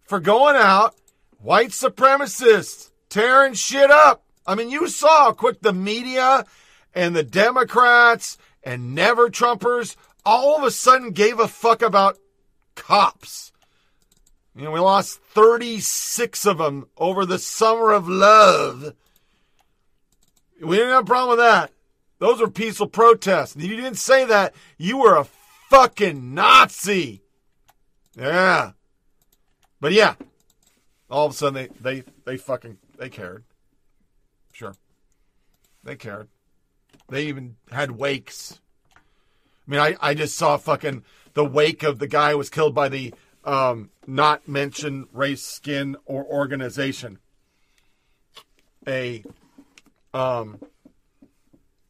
for going out, white supremacists, tearing shit up. I mean, you saw how quick the media and the Democrats and never Trumpers all of a sudden gave a fuck about cops. You know, we lost 36 of them over the summer of love. We didn't have a problem with that. Those were peaceful protests. If you didn't say that, you were a fucking Nazi. Yeah. But yeah, all of a sudden they, they, they fucking, they cared. Sure. They cared. They even had wakes. I mean, I, I just saw fucking the wake of the guy who was killed by the um, not mention race, skin, or organization. A um,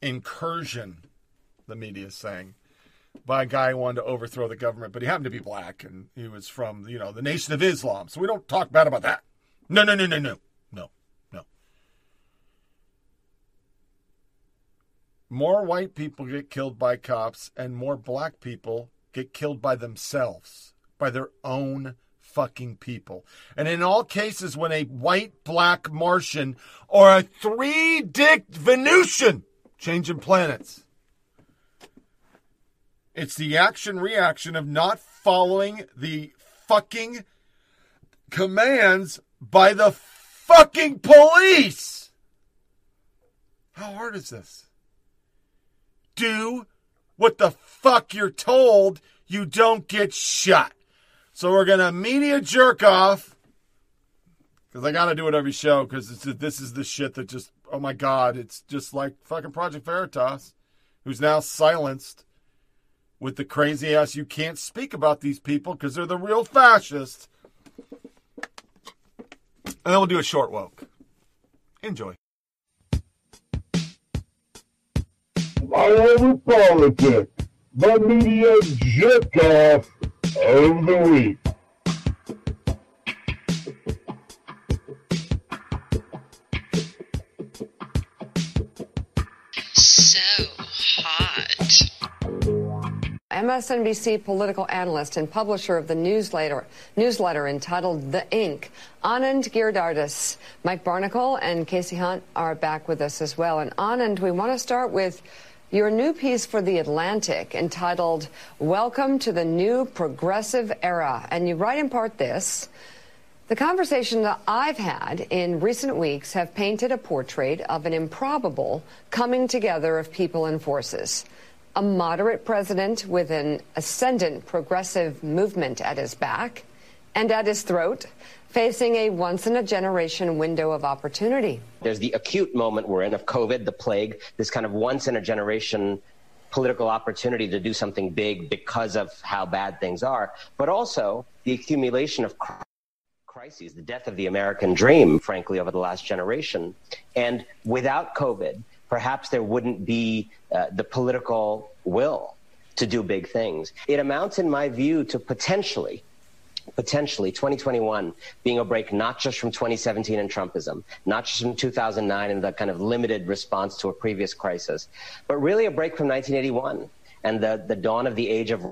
incursion, the media is saying, by a guy who wanted to overthrow the government, but he happened to be black and he was from, you know, the Nation of Islam. So we don't talk bad about that. No, no, no, no, no, no, no. More white people get killed by cops and more black people get killed by themselves, by their own fucking people. And in all cases, when a white, black Martian or a three dick Venusian changing planets, it's the action reaction of not following the fucking commands by the fucking police. How hard is this? Do what the fuck you're told, you don't get shot. So we're gonna media jerk off because I gotta do it every show because this is the shit that just oh my god, it's just like fucking Project Veritas, who's now silenced with the crazy ass. You can't speak about these people because they're the real fascists. And then we'll do a short woke. Enjoy. Miami politics, the media jerk off of the week. So hot. MSNBC political analyst and publisher of the newsletter, newsletter entitled The Ink, Anand Giridharadas, Mike Barnicle, and Kasie Hunt are back with us as well. And Anand, we want to start with your new piece for The Atlantic entitled Welcome to the New Progressive Era. And you write in part this. The conversation that I've had in recent weeks have painted a portrait of an improbable coming together of people and forces. A moderate president with an ascendant progressive movement at his back and at his throat, facing a once in a generation window of opportunity. There's the acute moment we're in of COVID, the plague, this kind of once in a generation political opportunity to do something big because of how bad things are, but also the accumulation of crises, the death of the American dream, frankly, over the last generation. And without COVID, perhaps there wouldn't be uh, the political will to do big things. It amounts, in my view, to potentially potentially 2021 being a break not just from 2017 and Trumpism, not just from 2009 and the kind of limited response to a previous crisis, but really a break from 1981 and the, the dawn of the age of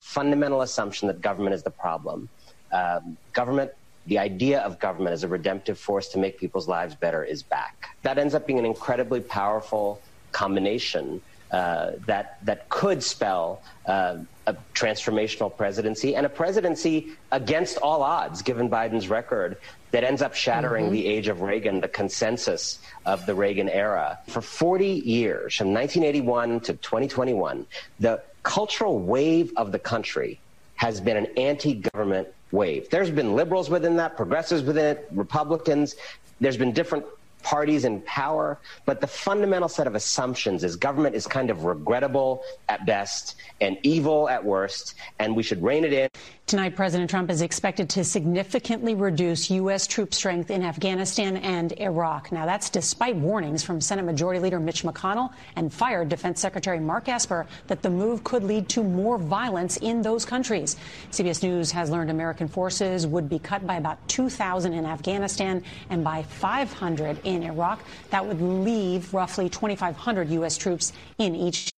fundamental assumption that government is the problem. Um, government, the idea of government as a redemptive force to make people's lives better is back. That ends up being an incredibly powerful combination uh, that that could spell uh, a transformational presidency and a presidency against all odds, given Biden's record, that ends up shattering Mm-hmm. the age of Reagan, the consensus of the Reagan era. For 40 years, from 1981 to 2021, the cultural wave of the country has been an anti-government wave. There's been liberals within that, progressives within it, Republicans. There's been different parties in power, but the fundamental set of assumptions is government is kind of regrettable at best and evil at worst, and we should rein it in. Tonight, President Trump is expected to significantly reduce U.S. troop strength in Afghanistan and Iraq. Now, that's despite warnings from Senate Majority Leader Mitch McConnell and fired Defense Secretary Mark Esper that the move could lead to more violence in those countries. CBS News has learned American forces would be cut by about 2,000 in Afghanistan and by 500 in Iraq. That would leave roughly 2,500 U.S. troops in each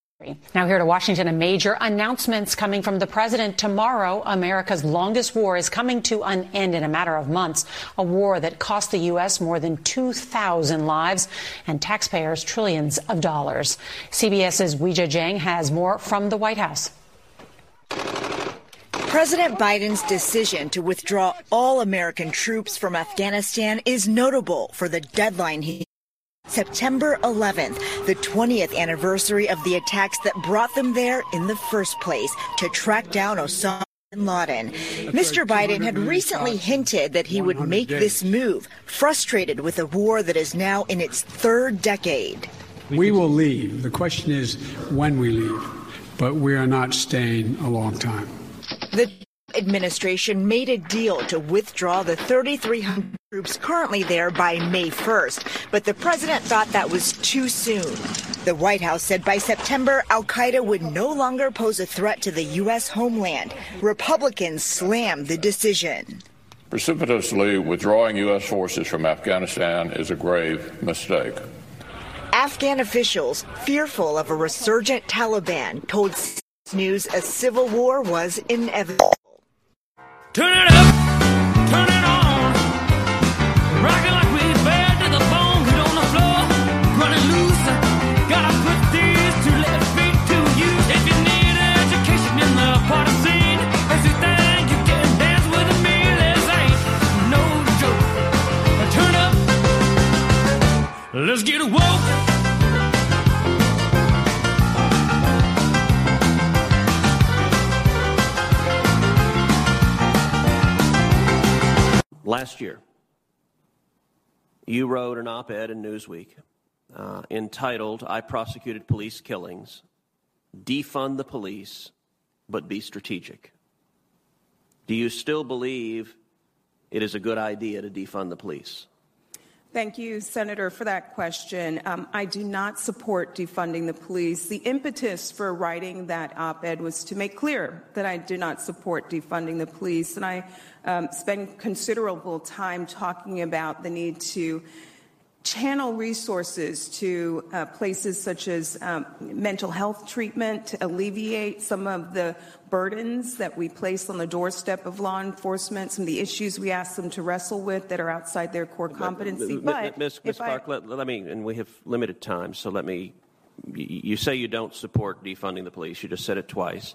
now, here to Washington, a major announcements coming from the president tomorrow. America's longest war is coming to an end in a matter of months. A war that cost the U.S. more than 2,000 lives and taxpayers trillions of dollars. CBS's Weijia Jiang has more from the White House. President Biden's decision to withdraw all American troops from Afghanistan is notable for the deadline he September 11th, the 20th anniversary of the attacks that brought them there in the first place to track down Osama bin Laden. Mr. Biden had recently hinted that he would make this move, frustrated with a war that is now in its third decade. We will leave. The question is when we leave, but we are not staying a long time. The administration made a deal to withdraw the 3,300 troops currently there by May 1st, but the president thought that was too soon. The White House said by September, Al Qaeda would no longer pose a threat to the U.S. homeland. Republicans slammed the decision. Precipitously withdrawing U.S. forces from Afghanistan is a grave mistake. Afghan officials, fearful of a resurgent Taliban, told News a civil war was inevitable. Turn it up, turn it on. Rockin' like we bad to the bone, get on the floor, running loose. Gotta put these two left feet to use. If you need education in the party scene, if you think you can dance with me, this ain't no joke. Turn up, let's get woke. Last year, you wrote an op ed in Newsweek uh, entitled, I Prosecuted Police Killings, Defund the Police, but Be Strategic. Do you still believe it is a good idea to defund the police? Thank you, Senator, for that question. Um, I do not support defunding the police. The impetus for writing that op ed was to make clear that I do not support defunding the police. And I um, spend considerable time talking about the need to channel resources to uh, places such as um, mental health treatment to alleviate some of the burdens that we place on the doorstep of law enforcement, some of the issues we ask them to wrestle with that are outside their core competency. M- But Ms. Ms. I- Clarke, let, let me, and we have limited time, so let me. You say you don't support defunding the police. You just said it twice.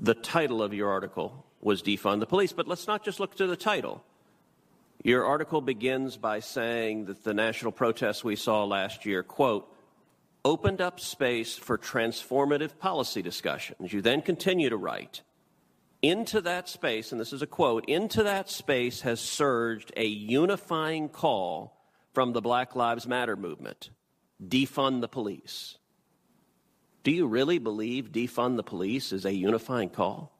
The title of your article was Defund the Police, but let's not just look to the title. Your article begins by saying that the national protests we saw last year, quote, opened up space for transformative policy discussions. You then continue to write, into that space, and this is a quote, into that space has surged a unifying call from the Black Lives Matter movement defund the police. Do you really believe defund the police is a unifying call?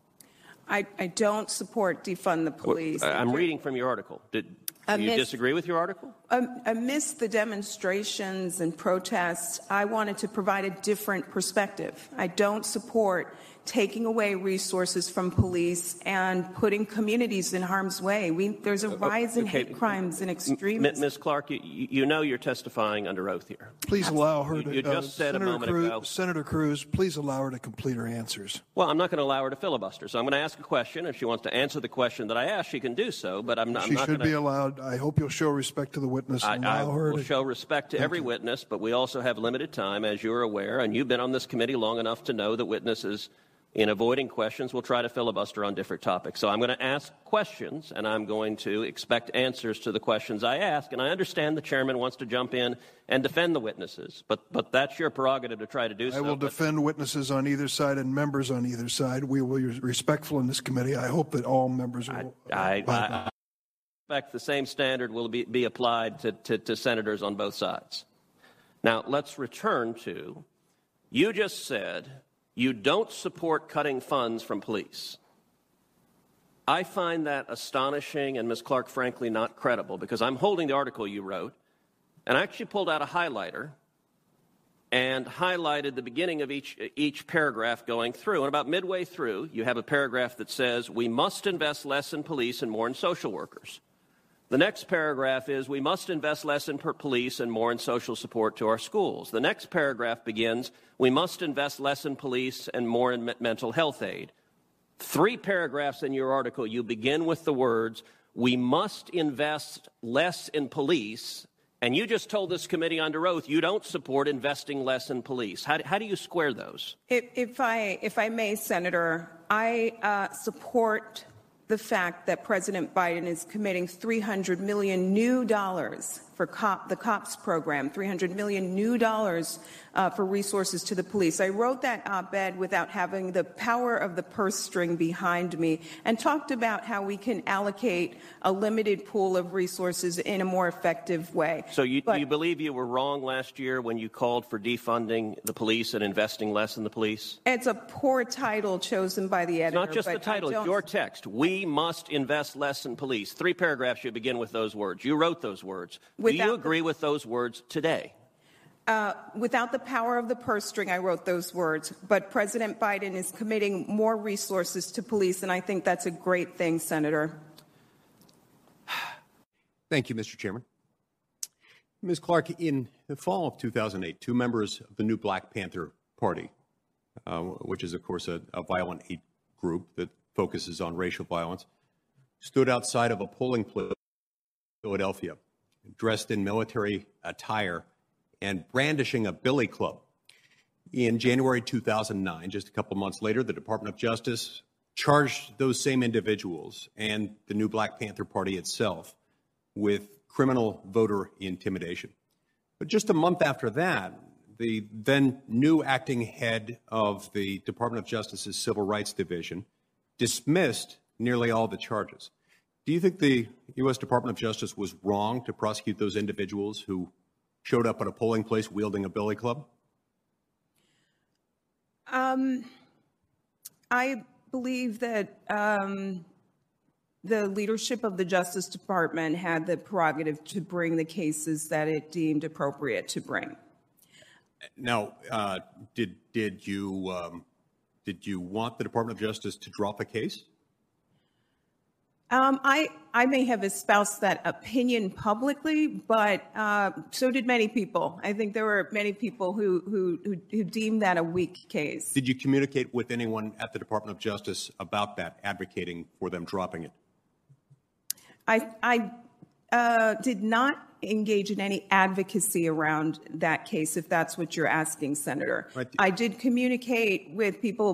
I, I don't support defund the police. I'm reading from your article. Did, do you Amidst- disagree with your article? Um, amidst the demonstrations and protests, I wanted to provide a different perspective. I don't support taking away resources from police and putting communities in harm's way. We, there's a rise in okay. hate crimes and M- extremism. Ms. Clarke, you, you know you're testifying under oath here. Please allow her to. you uh, just said a moment Cruz, ago- Senator Cruz, please allow her to complete her answers. Well, I'm not going to allow her to filibuster, so I'm going to ask a question. If she wants to answer the question that I asked, she can do so. But I'm not. she I'm not should gonna, be allowed. I hope you'll show respect to the witness I, I will to. show respect to every witness, but we also have limited time, as you're aware, and you've been on this committee long enough to know that witnesses, in avoiding questions, will try to filibuster on different topics. So I'm going to ask questions, and I'm going to expect answers to the questions I ask. And I understand the chairman wants to jump in and defend the witnesses, but but that's your prerogative to try to do so. I will But- defend witnesses on either side and members on either side. We will be respectful in this committee. I hope that all members will. I, I, I expect the same standard will be, be applied to, to, to senators on both sides. Now, let's return to you just said you don't support cutting funds from police. I find that astonishing and, Ms. Clarke, frankly, not credible because I'm holding the article you wrote and I actually pulled out a highlighter and highlighted the beginning of each, each paragraph going through. And about midway through, you have a paragraph that says, We must invest less in police and more in social workers. The next paragraph is, We must invest less in police and more in social support to our schools. The next paragraph begins, We must invest less in police and more in me- mental health aid. Three paragraphs in your article, you begin with the words, We must invest less in police. And you just told this committee under oath you don't support investing less in police. How, do- how do you square those? If, if I, if I may, Senator, I uh, support the fact that President Biden is committing 300 million new dollars for cop, the COPS program, 300 million new dollars uh, for resources to the police. I wrote that op-ed without having the power of the purse string behind me and talked about how we can allocate a limited pool of resources in a more effective way. So you, But- you believe you were wrong last year when you called for defunding the police and investing less in the police? It's a poor title chosen by the It's editor. not just the title, it's your text. We must invest less in police. Three paragraphs you begin with those words. You wrote those words. Do Without you the- agree with those words today? Uh, without the power of the purse string, I wrote those words. But President Biden is committing more resources to police, and I think that's a great thing, Senator. Thank you, Mr. Chairman. Ms. Clarke, in the fall of 2008, two members of the new Black Panther Party, uh, which is, of course, a, a violent hate group that focuses on racial violence, stood outside of a polling place in Philadelphia, dressed in military attire and brandishing a billy club. In January 2009, just a couple months later, the Department of Justice charged those same individuals and the new Black Panther Party itself with criminal voter intimidation. But just a month after that, the then new acting head of the Department of Justice's Civil Rights Division dismissed nearly all the charges. Do you think the U.S. Department of Justice was wrong to prosecute those individuals who showed up at a polling place wielding a billy club? Um, I believe that um, the leadership of the Justice Department had the prerogative to bring the cases that it deemed appropriate to bring. Now, uh, did did you um, did you want the Department of Justice to drop a case? Um, I, I may have espoused that opinion publicly, but uh, so did many people. I think there were many people who, who, who, who deemed that a weak case. Did you communicate with anyone at the Department of Justice about that, advocating for them dropping it? I, I uh, did not engage in any advocacy around that case, if that's what you're asking, Senator. Right. I did communicate with people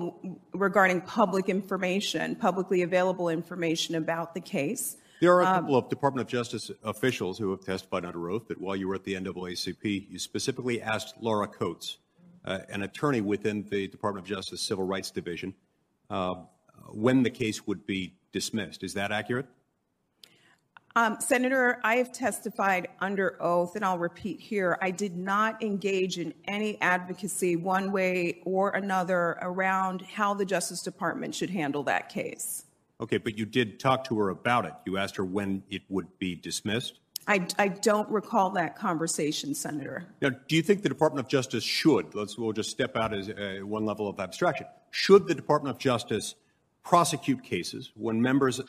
regarding public information, publicly available information about the case. There are a Um, couple of Department of Justice officials who have testified under oath that while you were at the NAACP, you specifically asked Laura Coates, uh, an attorney within the Department of Justice Civil Rights Division, uh, when the case would be dismissed. Is that accurate? Um, Senator, I have testified under oath, and I'll repeat here, I did not engage in any advocacy one way or another around how the Justice Department should handle that case. Okay, but you did talk to her about it. You asked her when it would be dismissed. I, I don't recall that conversation, Senator. Now, do you think the Department of Justice should, let's, we'll just step out as uh, one level of abstraction, should the Department of Justice prosecute cases when members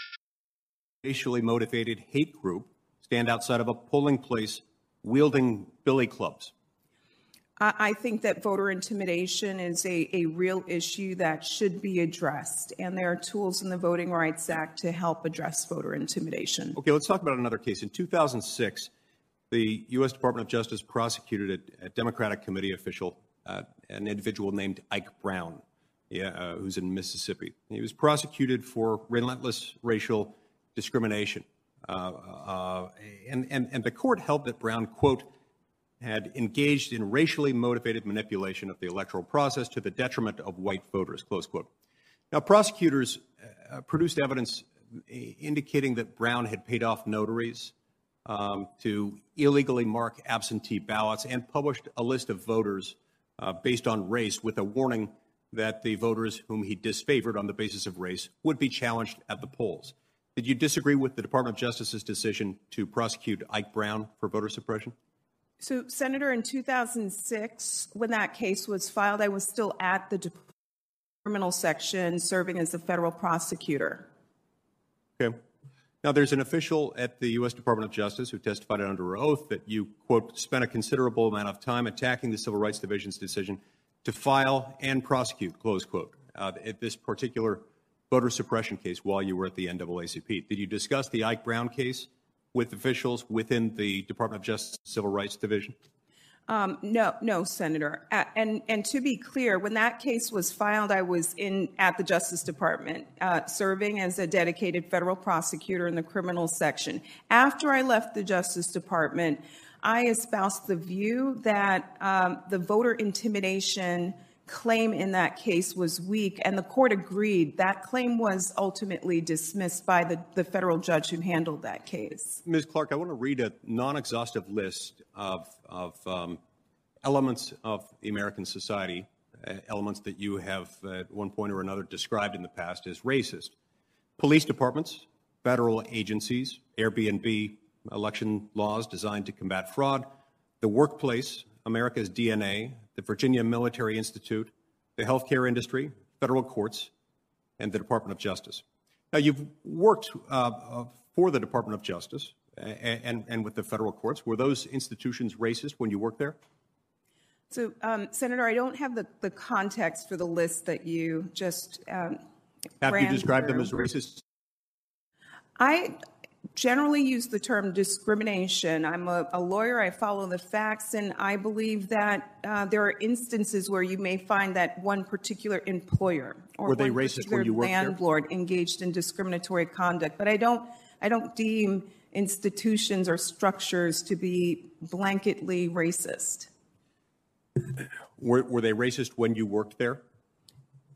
racially motivated hate group stand outside of a polling place wielding billy clubs? I, think that voter intimidation is a, a real issue that should be addressed, and there are tools in the Voting Rights Act to help address voter intimidation. Okay, let's talk about another case. In 2006, the U.S. Department of Justice prosecuted a, a Democratic committee official, uh, an individual named Ike Brown, yeah, uh, who's in Mississippi. He was prosecuted for relentless racial discrimination. Uh, uh, and, and, and the court held that Brown, quote, had engaged in racially motivated manipulation of the electoral process to the detriment of white voters, close quote. Now, prosecutors uh, produced evidence indicating that Brown had paid off notaries um, to illegally mark absentee ballots and published a list of voters uh, based on race with a warning that the voters whom he disfavored on the basis of race would be challenged at the polls. Did you disagree with the Department of Justice's decision to prosecute Ike Brown for voter suppression? So, Senator, in 2006, when that case was filed, I was still at the criminal section serving as a federal prosecutor. Okay. Now, there's an official at the U.S. Department of Justice who testified under oath that you, quote, spent a considerable amount of time attacking the Civil Rights Division's decision to file and prosecute, close quote, uh, at this particular voter suppression case while you were at the NAACP. Did you discuss the Ike Brown case with officials within the Department of Justice Civil Rights Division? Um, no, no, Senator. And and to be clear, when that case was filed, I was in at the Justice Department, uh, serving as a dedicated federal prosecutor in the criminal section. After I left the Justice Department, I espoused the view that um, the voter intimidation claim in that case was weak, and the court agreed. That claim was ultimately dismissed by the, the federal judge who handled that case. Ms. Clarke, I want to read a non exhaustive list of, of um, elements of the American society, uh, elements that you have at one point or another described in the past as racist. Police departments, federal agencies, Airbnb, election laws designed to combat fraud, the workplace, America's DNA, the Virginia Military Institute, the healthcare industry, federal courts, and the Department of Justice. Now, you've worked uh, uh, for the Department of Justice and, and, and, with the federal courts. Were those institutions racist when you worked there? So, um, Senator, I don't have the, the context for the list that you just um, Have you described through. them as racist? I generally use the term discrimination. I'm a, a, lawyer, I follow the facts, and I believe that uh, there are instances where you may find that one particular employer or Were they one racist when you landlord there? engaged in discriminatory conduct. But I don't, I don't deem institutions or structures to be blanketly racist. Were, were they racist when you worked there?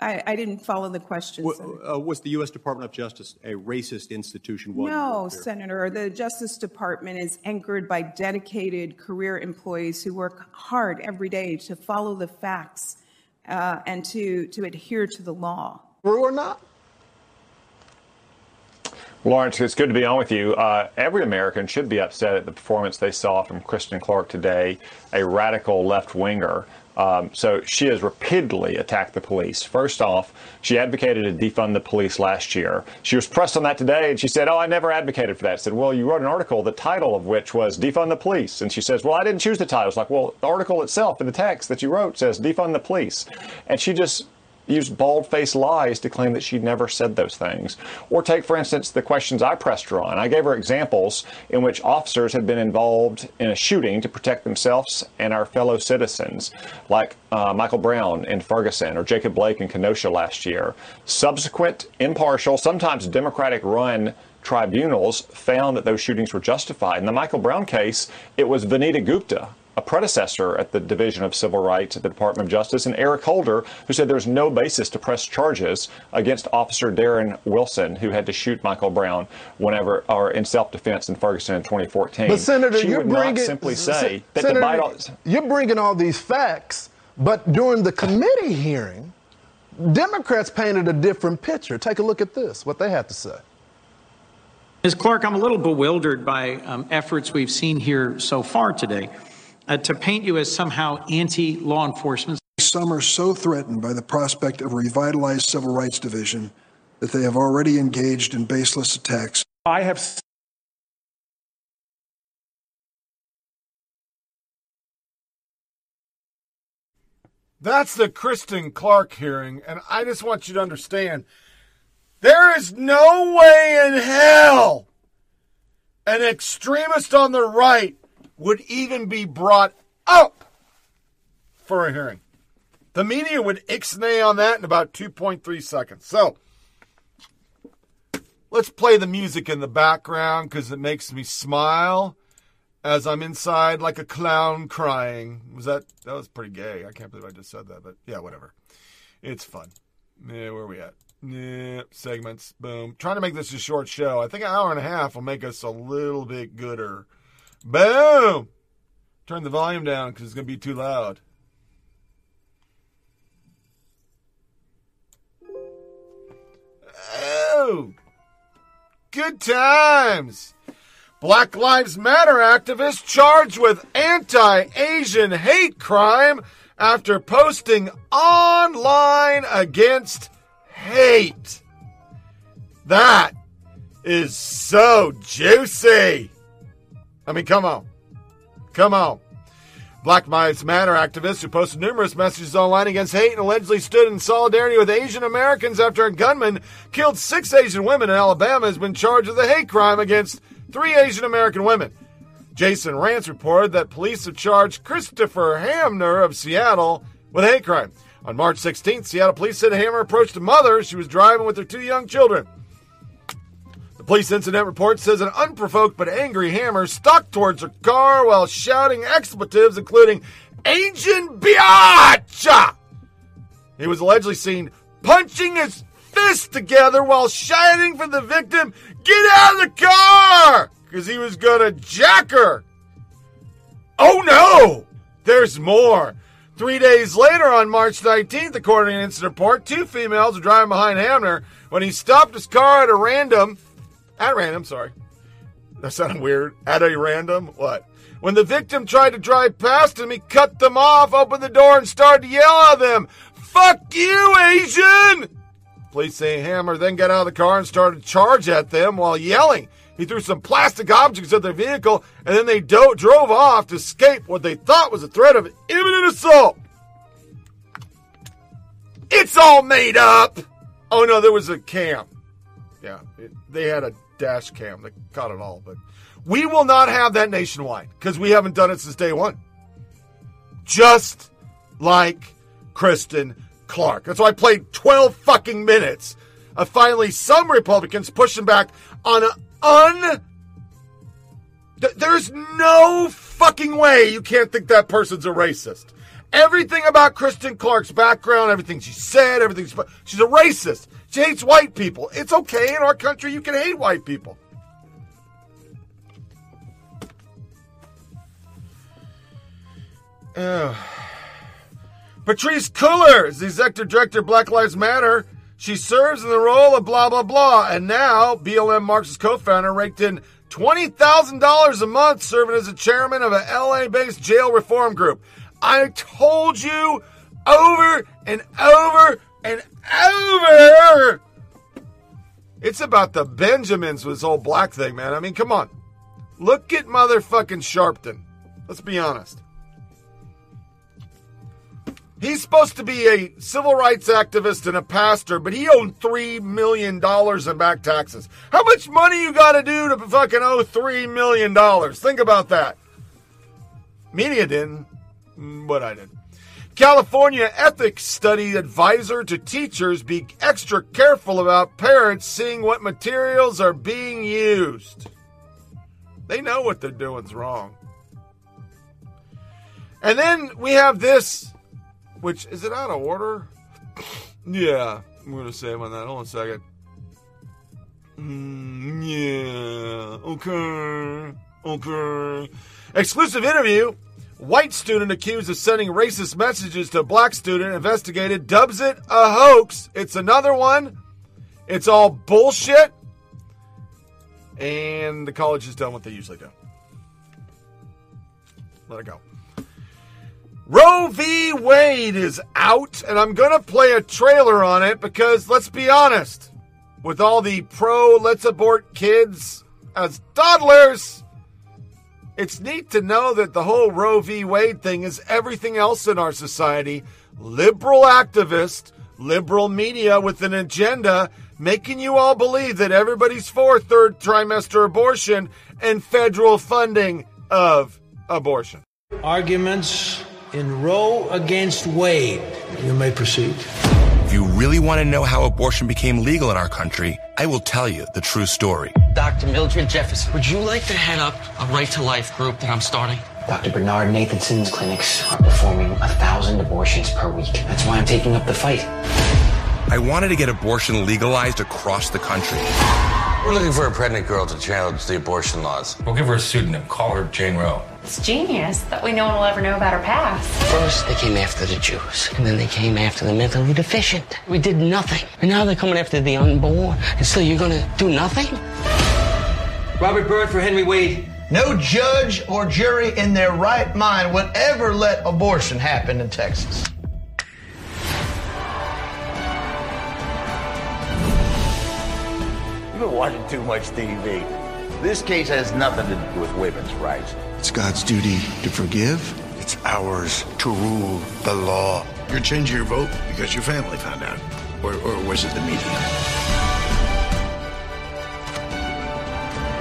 I, I didn't follow the question. uh, was the U.S. Department of Justice a racist institution? No, Senator. The Justice Department is anchored by dedicated career employees who work hard every day to follow the facts uh, and to, to adhere to the law. True or not? Lawrence, it's good to be on with you. Uh, every American should be upset at the performance they saw from Kristen Clarke today, a radical left winger um, so she has repeatedly attacked the police. First off, she advocated to defund the police last year. She was pressed on that today, and she said, "Oh, I never advocated for that." I said, "Well, you wrote an article, the title of which was defund the police," and she says, "Well, I didn't choose the title." It's like, well, the article itself in the text that you wrote says defund the police, and she just used bald faced lies to claim that she'd never said those things. Or take, for instance, the questions I pressed her on. I gave her examples in which officers had been involved in a shooting to protect themselves and our fellow citizens, like uh, Michael Brown in Ferguson or Jacob Blake in Kenosha last year. Subsequent, impartial, sometimes Democratic run tribunals found that those shootings were justified. In the Michael Brown case, it was Vanita Gupta a predecessor at the Division of Civil Rights at the Department of Justice, and Eric Holder, who said there's no basis to press charges against Officer Darren Wilson, who had to shoot Michael Brown whenever or in self-defense in Ferguson in 2014. But Senator, she you're would bringing not simply say that Senator, the Biden, you're bringing all these facts, but during the committee hearing, Democrats painted a different picture. Take a look at this, what they had to say. Ms. Clarke, I'm a little bewildered by um, efforts we've seen here so far today uh, to paint you as somehow anti law enforcement. Some are so threatened by the prospect of a revitalized civil rights division that they have already engaged in baseless attacks. I have That's the Kristen Clarke hearing, and I just want you to understand there is no way in hell an extremist on the right would even be brought up for a hearing. The media would ixnay on that in about 2.3 seconds. So let's play the music in the background because it makes me smile as I'm inside like a clown crying. Was that that was pretty gay? I can't believe I just said that, but yeah, whatever. It's fun. Yeah, where are we at? Yeah, segments. Boom. Trying to make this a short show. I think an hour and a half will make us a little bit gooder. Boom. Turn the volume down because it's gonna be too loud. Oh, good times. Black Lives Matter activist charged with anti Asian hate crime after posting online against hate. That is so juicy. I mean, come on. Come on. Black Lives Matter activists who posted numerous messages online against hate and allegedly stood in solidarity with Asian Americans after a gunman killed six Asian women in Alabama has been charged with a hate crime against three Asian American women. Jason Rantz reported that police have charged Christopher Hamner of Seattle with a hate crime. On March 16th, Seattle police said Hamner approached a mother. She was driving with her two young children. Police incident report says an unprovoked but angry Hamner stalked towards her car while shouting expletives, including Asian biatch. He was allegedly seen punching his fists together while shouting for the victim, Get out of the car! Because he was to jack her. Oh no! There's more. Three days later, on March 19th, according to an incident report, two females were driving behind Hamner when he stopped his car at a random, at random, sorry. That sounded weird. At a random? What? When the victim tried to drive past him, he cut them off, opened the door, and started to yell at them. Fuck you, Asian! Police say Hamner then got out of the car and started to charge at them while yelling. He threw some plastic objects at their vehicle, and then they do- drove off to escape what they thought was a threat of imminent assault. It's all made up. Oh no, there was a camp. Yeah, it, they had a dash cam that caught it all, but we will not have that nationwide because we haven't done it since day one. Just like Kristen Clarke. That's why I played 12 fucking minutes of finally some Republicans pushing back on an un. There's no fucking way you can't think that person's a racist. Everything about Kristen Clarke's background, everything she said, everything she, she's a racist. Hates white people. It's okay in our country. You can hate white people. Ugh. Patrisse Cullors is the executive director of Black Lives Matter. She serves in the role of blah, blah, blah. And now, BLM Marx's co founder raked in $20,000 a month serving as a chairman of a LA based jail reform group. I told you over and over and over. It's about the Benjamins with this whole black thing, man. I mean, come on. Look at motherfucking Sharpton. Let's be honest. He's supposed to be a civil rights activist and a pastor, but he owed $3 million in back taxes. How much money you got to do to fucking owe $3 million? Think about that. Media didn't, but I did. California ethics study advisor to teachers be extra careful about parents seeing what materials are being used. They know what they're doing's wrong. And then we have this which is it out of order? yeah, I'm gonna save on that. Hold on a second. Mm, yeah. Okay. Okay. Exclusive interview. White student accused of sending racist messages to black student investigated dubs it a hoax. It's another one. It's all bullshit. and the college has done what they usually do. Let it go. Roe v. Wade is out, and I'm going to play a trailer on it because let's be honest, with all the pro let's abort kids as toddlers, it's neat to know that the whole Roe v. Wade thing is everything else in our society liberal activists, liberal media with an agenda, making you all believe that everybody's for third trimester abortion and federal funding of abortion. Arguments in Roe against Wade. You may proceed. If you really want to know how abortion became legal in our country, I will tell you the true story. Dr. Mildred Jefferson, would you like to head up a right to life group that I'm starting? Dr. Bernard Nathanson's clinics are performing a thousand abortions per week. That's why I'm taking up the fight. I wanted to get abortion legalized across the country. We're looking for a pregnant girl to challenge the abortion laws. We'll give her a pseudonym. Call her Jane Roe. It's genius that we no one will ever know about her past. First, they came after the Jews, and then they came after the mentally deficient. We did nothing. And now they're coming after the unborn. And so you're gonna do nothing? Robert Byrd for Henry Wade. No judge or jury in their right mind would ever let abortion happen in Texas. You've been watching too much TV. This case has nothing to do with women's rights. It's God's duty to forgive. It's ours to rule the law. You're changing your vote because your family found out. Or, or was it the media?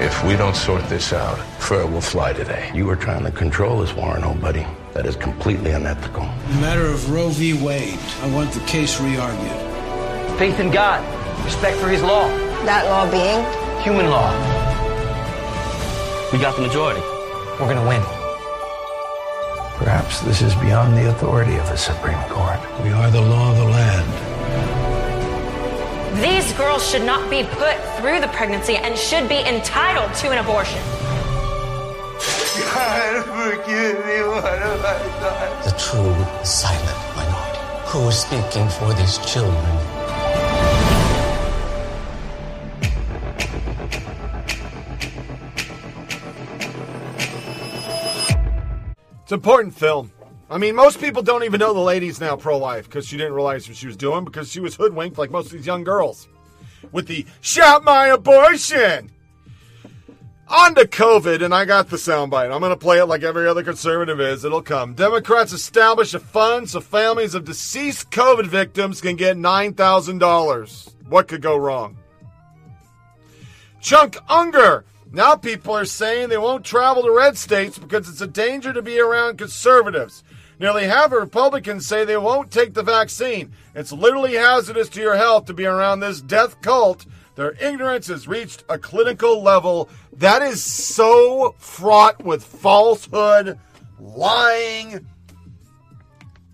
If we don't sort this out, fur will fly today. You were trying to control us, Warren, old buddy. That is completely unethical. In the matter of Roe v. Wade, I want the case re-argued. Faith in God, respect for his law. That law being? Human law. We got the majority. We're gonna win. Perhaps this is beyond the authority of the Supreme Court. We are the law of the land. These girls should not be put through the pregnancy and should be entitled to an abortion. God, forgive me. What have I done? The true silent minority. Who is speaking for these children? It's an important film. I mean, most people don't even know the lady's now pro life because she didn't realize what she was doing because she was hoodwinked like most of these young girls with the shout my abortion. On to COVID, and I got the soundbite. I'm going to play it like every other conservative is. It'll come. Democrats establish a fund so families of deceased COVID victims can get $9,000. What could go wrong? Cenk Uygur. Now people are saying they won't travel to red states because it's a danger to be around conservatives. Nearly half of Republicans say they won't take the vaccine. It's literally hazardous to your health to be around this death cult. Their ignorance has reached a clinical level that is so fraught with falsehood, lying.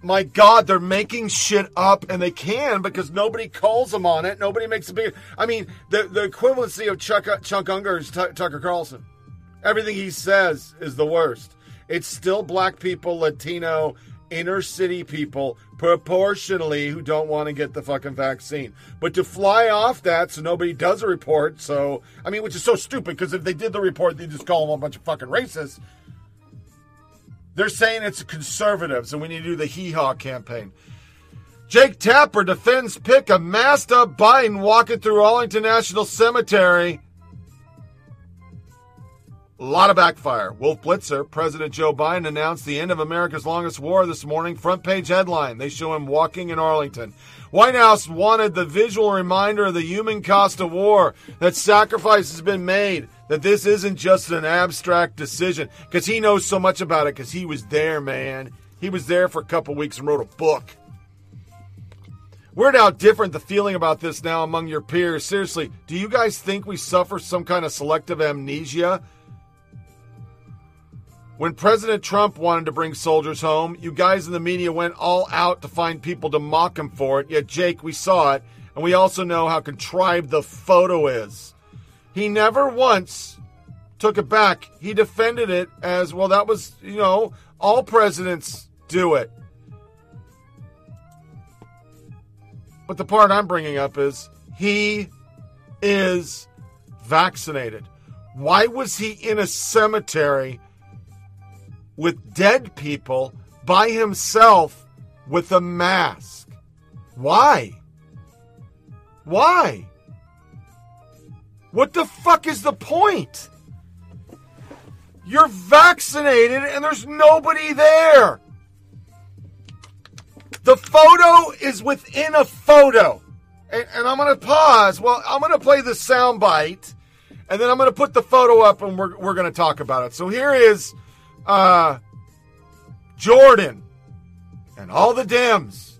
My God, they're making shit up, and they can because nobody calls them on it. Nobody makes a big. I mean, the the equivalency of Chuck Cenk Uygur is T- Tucker Carlson. Everything he says is the worst. It's still black people, Latino, inner city people proportionally who don't want to get the fucking vaccine. But to fly off that so nobody does a report, so I mean, which is so stupid because if they did the report, they just call them a bunch of fucking racists. They're saying it's conservatives and we need to do the hee haw campaign. Jake Tapper defends pick of masked up Biden walking through Arlington National Cemetery. A lot of backfire. Wolf Blitzer, President Joe Biden announced the end of America's longest war this morning. Front page headline. They show him walking in Arlington. White House wanted the visual reminder of the human cost of war, that sacrifice has been made, that this isn't just an abstract decision, because he knows so much about it, because he was there, man. He was there for a couple weeks and wrote a book. Weird how different the feeling about this now among your peers. Seriously, do you guys think we suffer some kind of selective amnesia? When President Trump wanted to bring soldiers home, you guys in the media went all out to find people to mock him for it. Yet, Jake, we saw it, and we also know how contrived the photo is. He never once took it back. He defended it as well, that was, you know, all presidents do it. But the part I'm bringing up is he is vaccinated. Why was he in a cemetery with dead people by himself with a mask? Why? Why? What the fuck is the point? You're vaccinated and there's nobody there. The photo is within a photo. And, and I'm going to pause. Well, I'm going to play the sound bite and then I'm going to put the photo up and we're, we're going to talk about it. So here is uh, Jordan and all the Dems.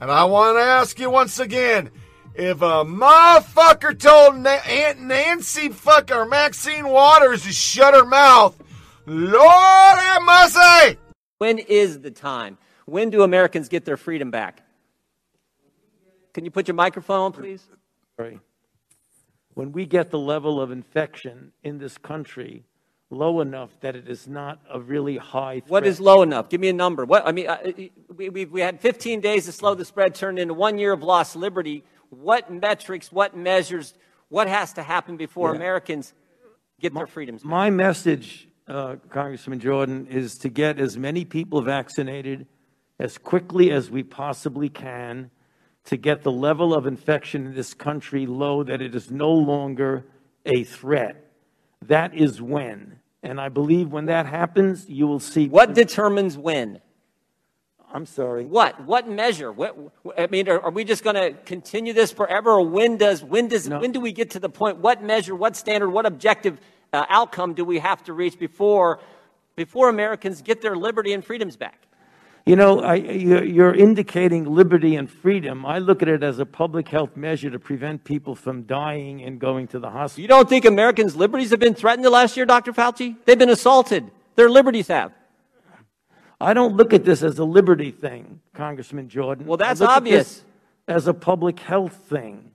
And I want to ask you once again if a motherfucker told Na- Aunt Nancy fuck or Maxine Waters to shut her mouth, Lord have mercy! When is the time? When do Americans get their freedom back? Can you put your microphone on, please? Sorry. When we get the level of infection in this country low enough that it is not a really high threat. What is low enough? Give me a number. What I mean, uh, we, we, we had 15 days to slow the spread, turned into one year of lost liberty. What metrics, what measures, what has to happen before Yeah. Americans get their freedoms? back? My message, uh, Congressman Jordan, is to get as many people vaccinated as quickly as we possibly can to get the level of infection in this country low that it is no longer a threat. That is when. And I believe when that happens, you will see. What determines when? I'm sorry. What? What measure? What, I mean, are, are we just going to continue this forever, or when does when does when do we get to the point? What measure? What standard? What objective uh, outcome do we have to reach before before Americans get their liberty and freedoms back? You know, I, you're indicating liberty and freedom. I look at it as a public health measure to prevent people from dying and going to the hospital. You don't think Americans' liberties have been threatened the last year, Dr. Fauci? They've been assaulted. Their liberties have. I don't look at this as a liberty thing, Congressman Jordan. Well, that's I look at obvious. As a public health thing.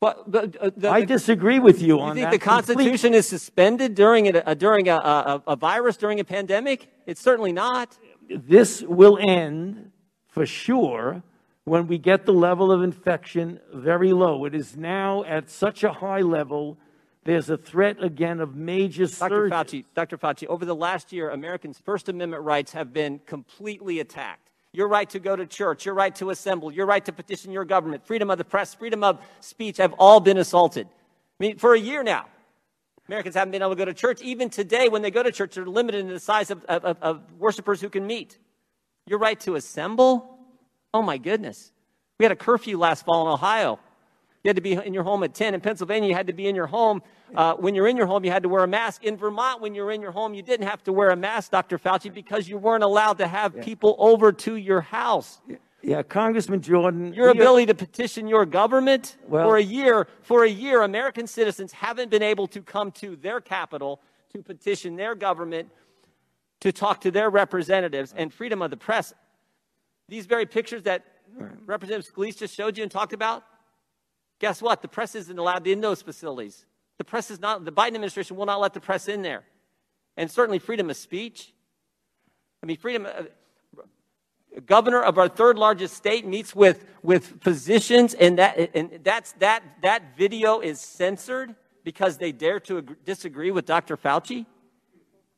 But, but uh, the, I disagree with you You on think the Constitution is suspended during a, a during a, a, a virus during a pandemic? It's certainly not. This will end for sure when we get the level of infection very low. It is now at such a high level. There's a threat again of major Dr. Fauci, Dr. Fauci, over the last year, Americans' First Amendment rights have been completely attacked. Your right to go to church, your right to assemble, your right to petition your government, freedom of the press, freedom of speech have all been assaulted. I mean, for a year now, Americans haven't been able to go to church. Even today, when they go to church, they're limited in the size of, of, of- of worshipers who can meet. Your right to assemble? Oh my goodness. We had a curfew last fall in Ohio. You had to be in your home at 10. In Pennsylvania, you had to be in your home. Uh, when you're in your home, you had to wear a mask. In Vermont, when you're in your home, you didn't have to wear a mask, Dr. Fauci, because you weren't allowed to have people over to your house. Yeah, Congressman Jordan. Your ability to petition your government Well- for a year, for a year, American citizens haven't been able to come to their capital to petition their government, to talk to their representatives, and freedom of the press. These very pictures that Representative Scalise just showed you and talked about, guess what? The press isn't allowed in those facilities. The press is not, the Biden administration will not let the press in there. And certainly freedom of speech. I mean, freedom, governor of our third largest state meets with, with physicians, and, that, and that's, that, that video is censored because they dare to ag- disagree with Dr. Fauci.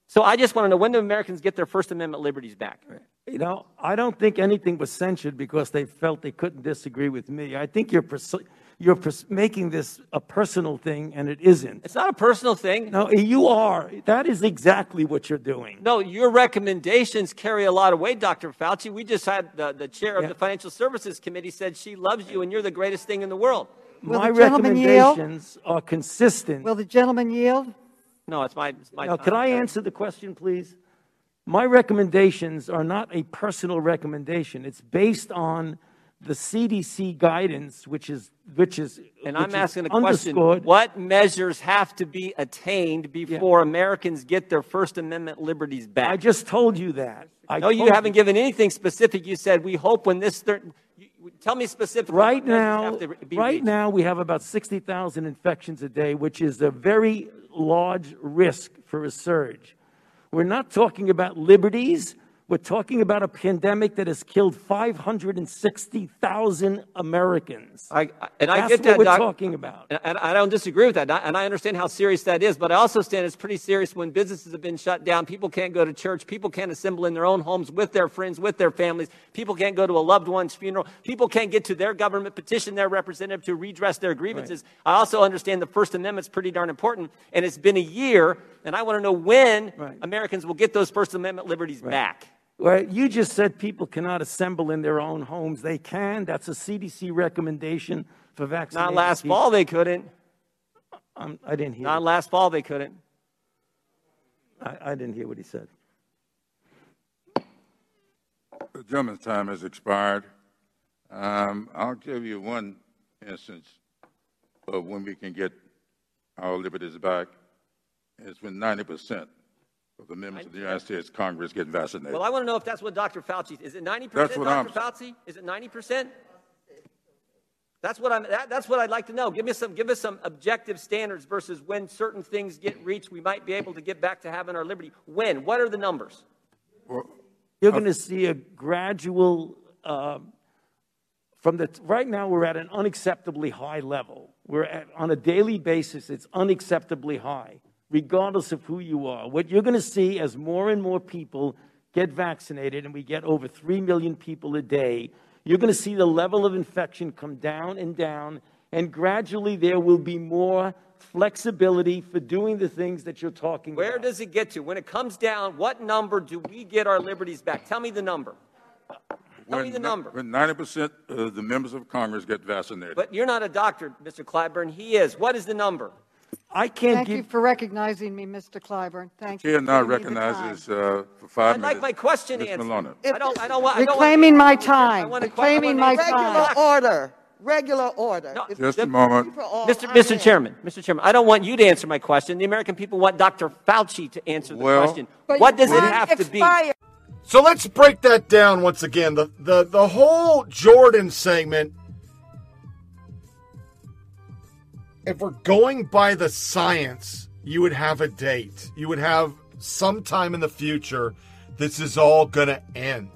So I just want to know when do Americans get their First Amendment liberties back? You know, I don't think anything was censored because they felt they couldn't disagree with me. I think you're you're pers- making this a personal thing, and it isn't. It's not a personal thing. No, you are. That is exactly what you're doing. No, your recommendations carry a lot of weight, Dr. Fauci. We just had the, the chair of Yeah. the Financial Services Committee said she loves you and you're the greatest thing in the world. My recommendations are consistent. Will the gentleman yield? No, it's my, it's my Now, time. could I answer the question, please? My recommendations are not a personal recommendation. It's based on the CDC guidance, which is which is And which I'm asking a question. What measures have to be attained before Americans get their First Amendment liberties back? I just told you that. I know you haven't given anything specific. You said, we hope when this, thir- tell me specifically. Right now, have to be right reached. now we have about 60,000 infections a day, which is a very large risk for a surge. We're not talking about liberties. We're talking about a pandemic that has killed 560,000 Americans. I, and I That's get what that, we're Doc. talking about. And, and I don't disagree with that. And I- And I understand how serious that is. But I also understand it's pretty serious when businesses have been shut down. People can't go to church. People can't assemble in their own homes with their friends, with their families. People can't go to a loved one's funeral. People can't get to their government, petition their representative to redress their grievances. I also understand the First Amendment's pretty darn important. And it's been a year. And I want to know when Americans will get those First Amendment liberties back. Well, you just said people cannot assemble in their own homes. They can. That's a CDC recommendation for vaccinated Not last people. fall, they couldn't. Um, I didn't hear. Not last fall, they couldn't. I, I didn't hear what he said. The gentleman's time has expired. Um, I'll give you one instance of when we can get our liberties back. It's when 90% of the members of the United States Congress get vaccinated. Well, I want to know if that's what Dr. Fauci is. It 90%, That's what Dr. I'm- Fauci? Is it 90%? That's what I'm. That, that's what I'd like to know. Give me some. Give us some objective standards versus when certain things get reached, we might be able to get back to having our liberty. When? What are the numbers? You're going to see a gradual. Uh, from the right now, we're at an unacceptably high level. We're at on a daily basis. It's unacceptably high, regardless of who you are. What you're going to see as more and more people get vaccinated, and we get over three million people a day, you're going to see the level of infection come down and down, and gradually there will be more flexibility for doing the things that you're talking Where about. does it get to? When it comes down, what number do we get our liberties back? Tell me the number. Tell me the number. When 90% of the members of Congress get vaccinated. But you're not a doctor, Mr. Clyburn. He is. What is the number? I can't Thank you for recognizing me, Mr. Clyburn. Thank you. Chair now giving me the time. recognizes uh, for five I'd minutes. like my question Ms. answered. Maloney. I don't. I don't want. I don't Reclaiming want, my time. want to- Reclaiming I my want to- time. Regular order. Regular order. If Just a moment. Mr. on Mr. it- Chairman, Mr. Chairman, I don't want you to answer my question. The American people want Dr. Fauci to answer the Well- question. What does it have to be? So let's break that down once again. The the the whole Jordan segment. If we're going by the science, you would have a date. You would have sometime in the future this is all going to end.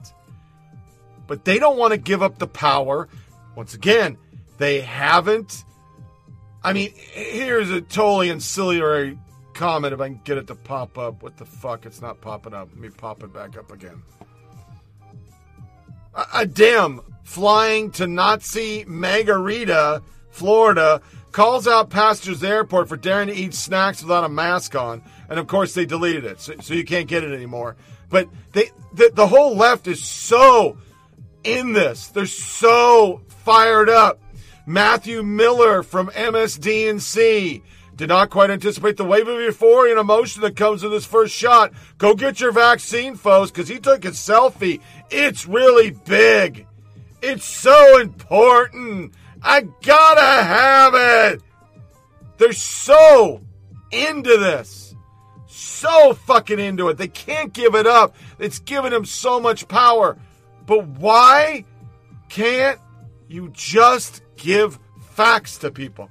But they don't want to give up the power. Once again, they haven't. I mean, here's a totally ancillary comment if I can get it to pop up. What the fuck? It's not popping up. Let me pop it back up again. A, a damn flying to Nazi Margarita, Florida, calls out passengers airport for daring to eat snacks without a mask on. And of course, they deleted it, so, so you can't get it anymore. But they, the, the whole left is so in this. They're so fired up. Matthew Miller from MSDNC did not quite anticipate the wave of euphoria and emotion that comes with his first shot. Go get your vaccine, folks, because he took a selfie. It's really big. It's so important. I gotta have it. They're so into this. So fucking into it. They can't give it up. It's giving them so much power. But why can't you just give facts to people?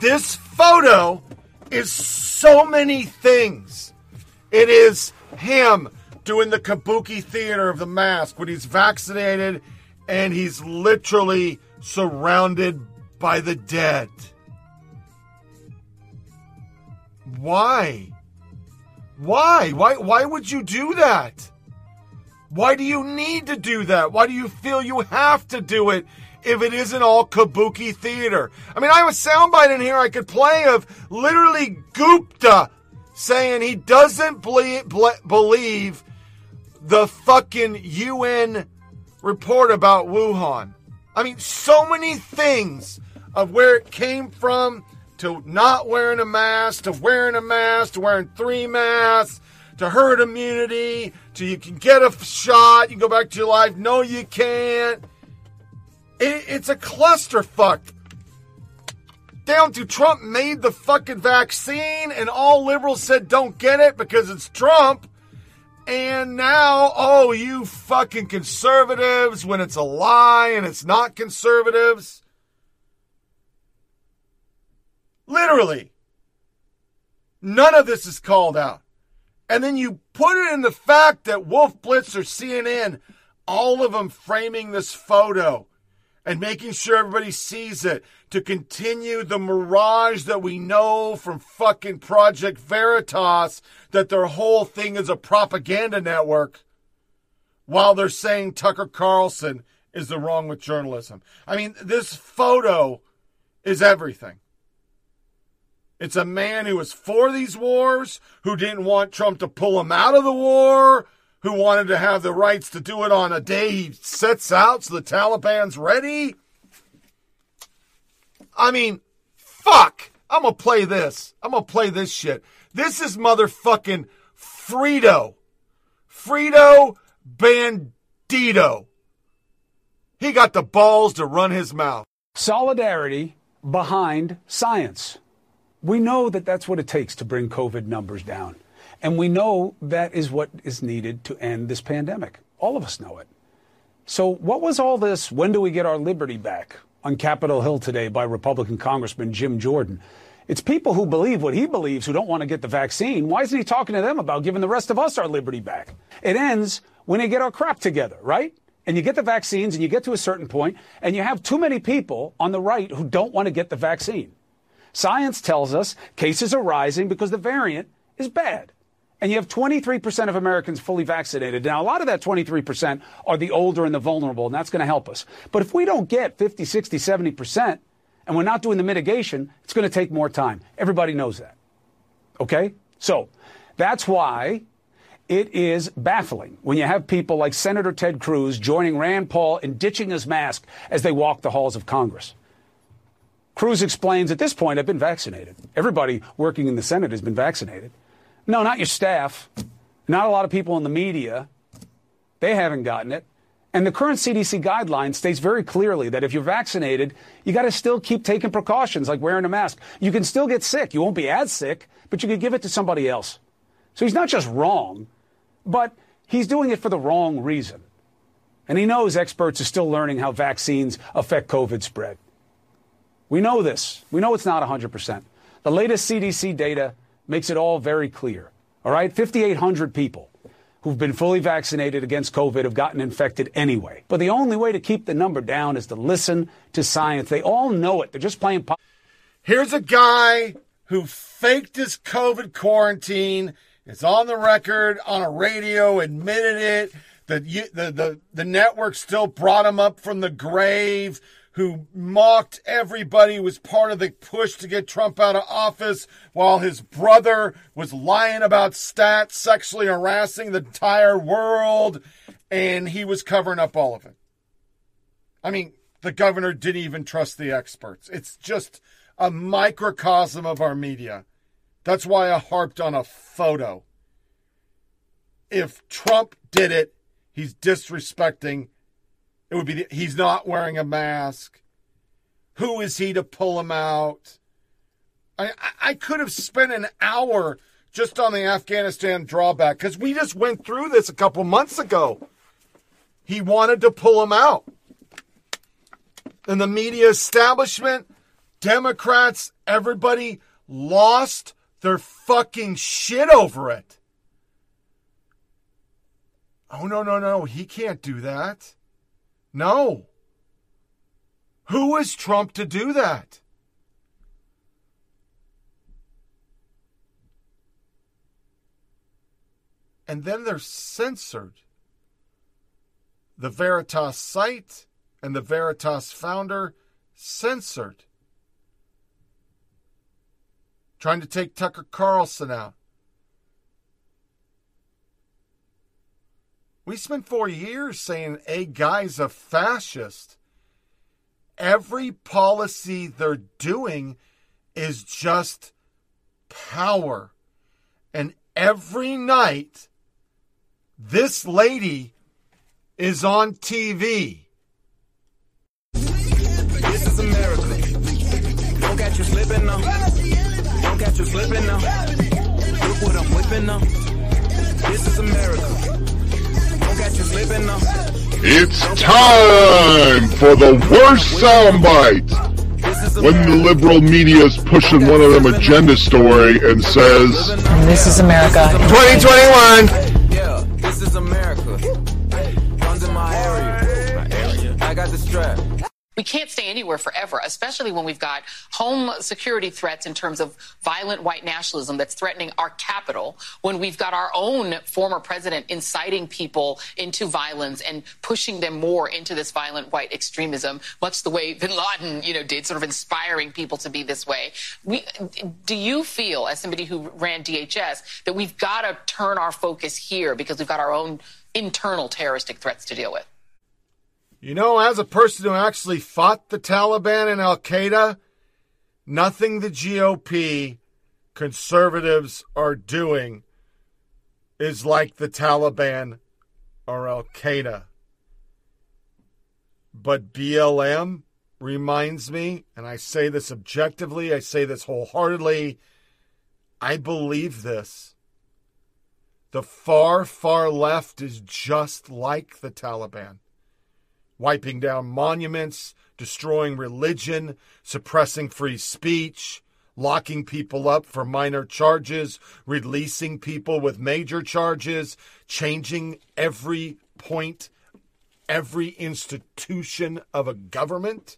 This photo is so many things. It is him doing the kabuki theater of the mask when he's vaccinated and he's literally surrounded by the dead. Why? Why? Why why would you do that? Why do you need to do that? Why do you feel you have to do it if it isn't all kabuki theater? I mean, I have a soundbite in here I could play of literally Gupta saying he doesn't believe the fucking UN report about Wuhan. I mean, so many things of where it came from to not wearing a mask, to wearing a mask, to wearing three masks, to herd immunity, to you can get a shot, you go back to your life. No, you can't. It, it's a clusterfuck. Down to Trump made the fucking vaccine, and all liberals said don't get it because it's Trump. And now, oh, you fucking conservatives, when it's a lie and it's not conservatives. Literally. None of this is called out. And then you put it in the fact that Wolf Blitzer, CNN, all of them framing this photo and making sure everybody sees it to continue the mirage that we know from fucking Project Veritas that their whole thing is a propaganda network while they're saying Tucker Carlson is the wrong with journalism. I mean, this photo is everything. It's a man who was for these wars, who didn't want Trump to pull him out of the war, who wanted to have the rights to do it on a day he sets out so the Taliban's ready. I mean, fuck. I'm gonna play this. I'm gonna play this shit. This is motherfucking Frito. Frito Bandito. He got the balls to run his mouth. Solidarity behind science. We know that that's what it takes to bring COVID numbers down. And we know that is what is needed to end this pandemic. All of us know it. So, what was all this? When do we get our liberty back? On Capitol Hill today by Republican Congressman Jim Jordan. It's people who believe what he believes who don't want to get the vaccine. Why isn't he talking to them about giving the rest of us our liberty back? It ends when they get our crap together, right? And you get the vaccines and you get to a certain point and you have too many people on the right who don't want to get the vaccine. Science tells us cases are rising because the variant is bad. And you have 23% of Americans fully vaccinated. Now, a lot of that 23% are the older and the vulnerable, and that's going to help us. But if we don't get 50, 60, 70%, and we're not doing the mitigation, it's going to take more time. Everybody knows that. Okay? So that's why it is baffling when you have people like Senator Ted Cruz joining Rand Paul in ditching his mask as they walk the halls of Congress. Cruz explains at this point, I've been vaccinated. Everybody working in the Senate has been vaccinated. No, not your staff. Not a lot of people in the media. They haven't gotten it. And the current CDC guideline states very clearly that if you're vaccinated, you got to still keep taking precautions like wearing a mask. You can still get sick. You won't be as sick, but you could give it to somebody else. So he's not just wrong, but he's doing it for the wrong reason. And he knows experts are still learning how vaccines affect COVID spread. We know this. We know it's not 100%. The latest CDC data makes it all very clear. All right? 5,800 people who've been fully vaccinated against COVID have gotten infected anyway. But the only way to keep the number down is to listen to science. They all know it. They're just playing. Po- Here's a guy who faked his COVID quarantine. It's on the record, on a radio, admitted it. The, the, the, the network still brought him up from the grave who mocked everybody, was part of the push to get Trump out of office, while his brother was lying about stats, sexually harassing the entire world, and he was covering up all of it. I mean, the governor didn't even trust the experts. It's just a microcosm of our media. That's why I harped on a photo. If Trump did it, he's disrespecting it would be he's not wearing a mask. Who is he to pull him out? I, I could have spent an hour just on the Afghanistan drawback because we just went through this a couple months ago. He wanted to pull him out. And the media establishment, Democrats, everybody lost their fucking shit over it. Oh, no, no, no. He can't do that. No. Who is Trump to do that? And then they're censored. The Veritas site and the Veritas founder censored. Trying to take Tucker Carlson out. We spent four years saying a guy's a fascist. Every policy they're doing is just power. And every night, this lady is on TV. This is America. Don't you slipping. Don't catch you slipping now. Look what I'm whipping now. This is America. It's time for the worst soundbite. when the liberal media is pushing one of them agenda story and says, And this is America. 2021. Yeah, this is America. Guns in my area. My area. I got the strap. We can't stay anywhere forever, especially when we've got home security threats in terms of violent white nationalism that's threatening our capital, when we've got our own former president inciting people into violence and pushing them more into this violent white extremism, much the way bin Laden, you know, did, sort of inspiring people to be this way. We, do you feel, as somebody who ran DHS, that we've got to turn our focus here because we've got our own internal terroristic threats to deal with? You know, as a person who actually fought the Taliban and Al Qaeda, nothing the GOP conservatives are doing is like the Taliban or Al Qaeda. But BLM reminds me, and I say this objectively, I say this wholeheartedly, I believe this. The far, far left is just like the Taliban wiping down monuments, destroying religion, suppressing free speech, locking people up for minor charges, releasing people with major charges, changing every point, every institution of a government.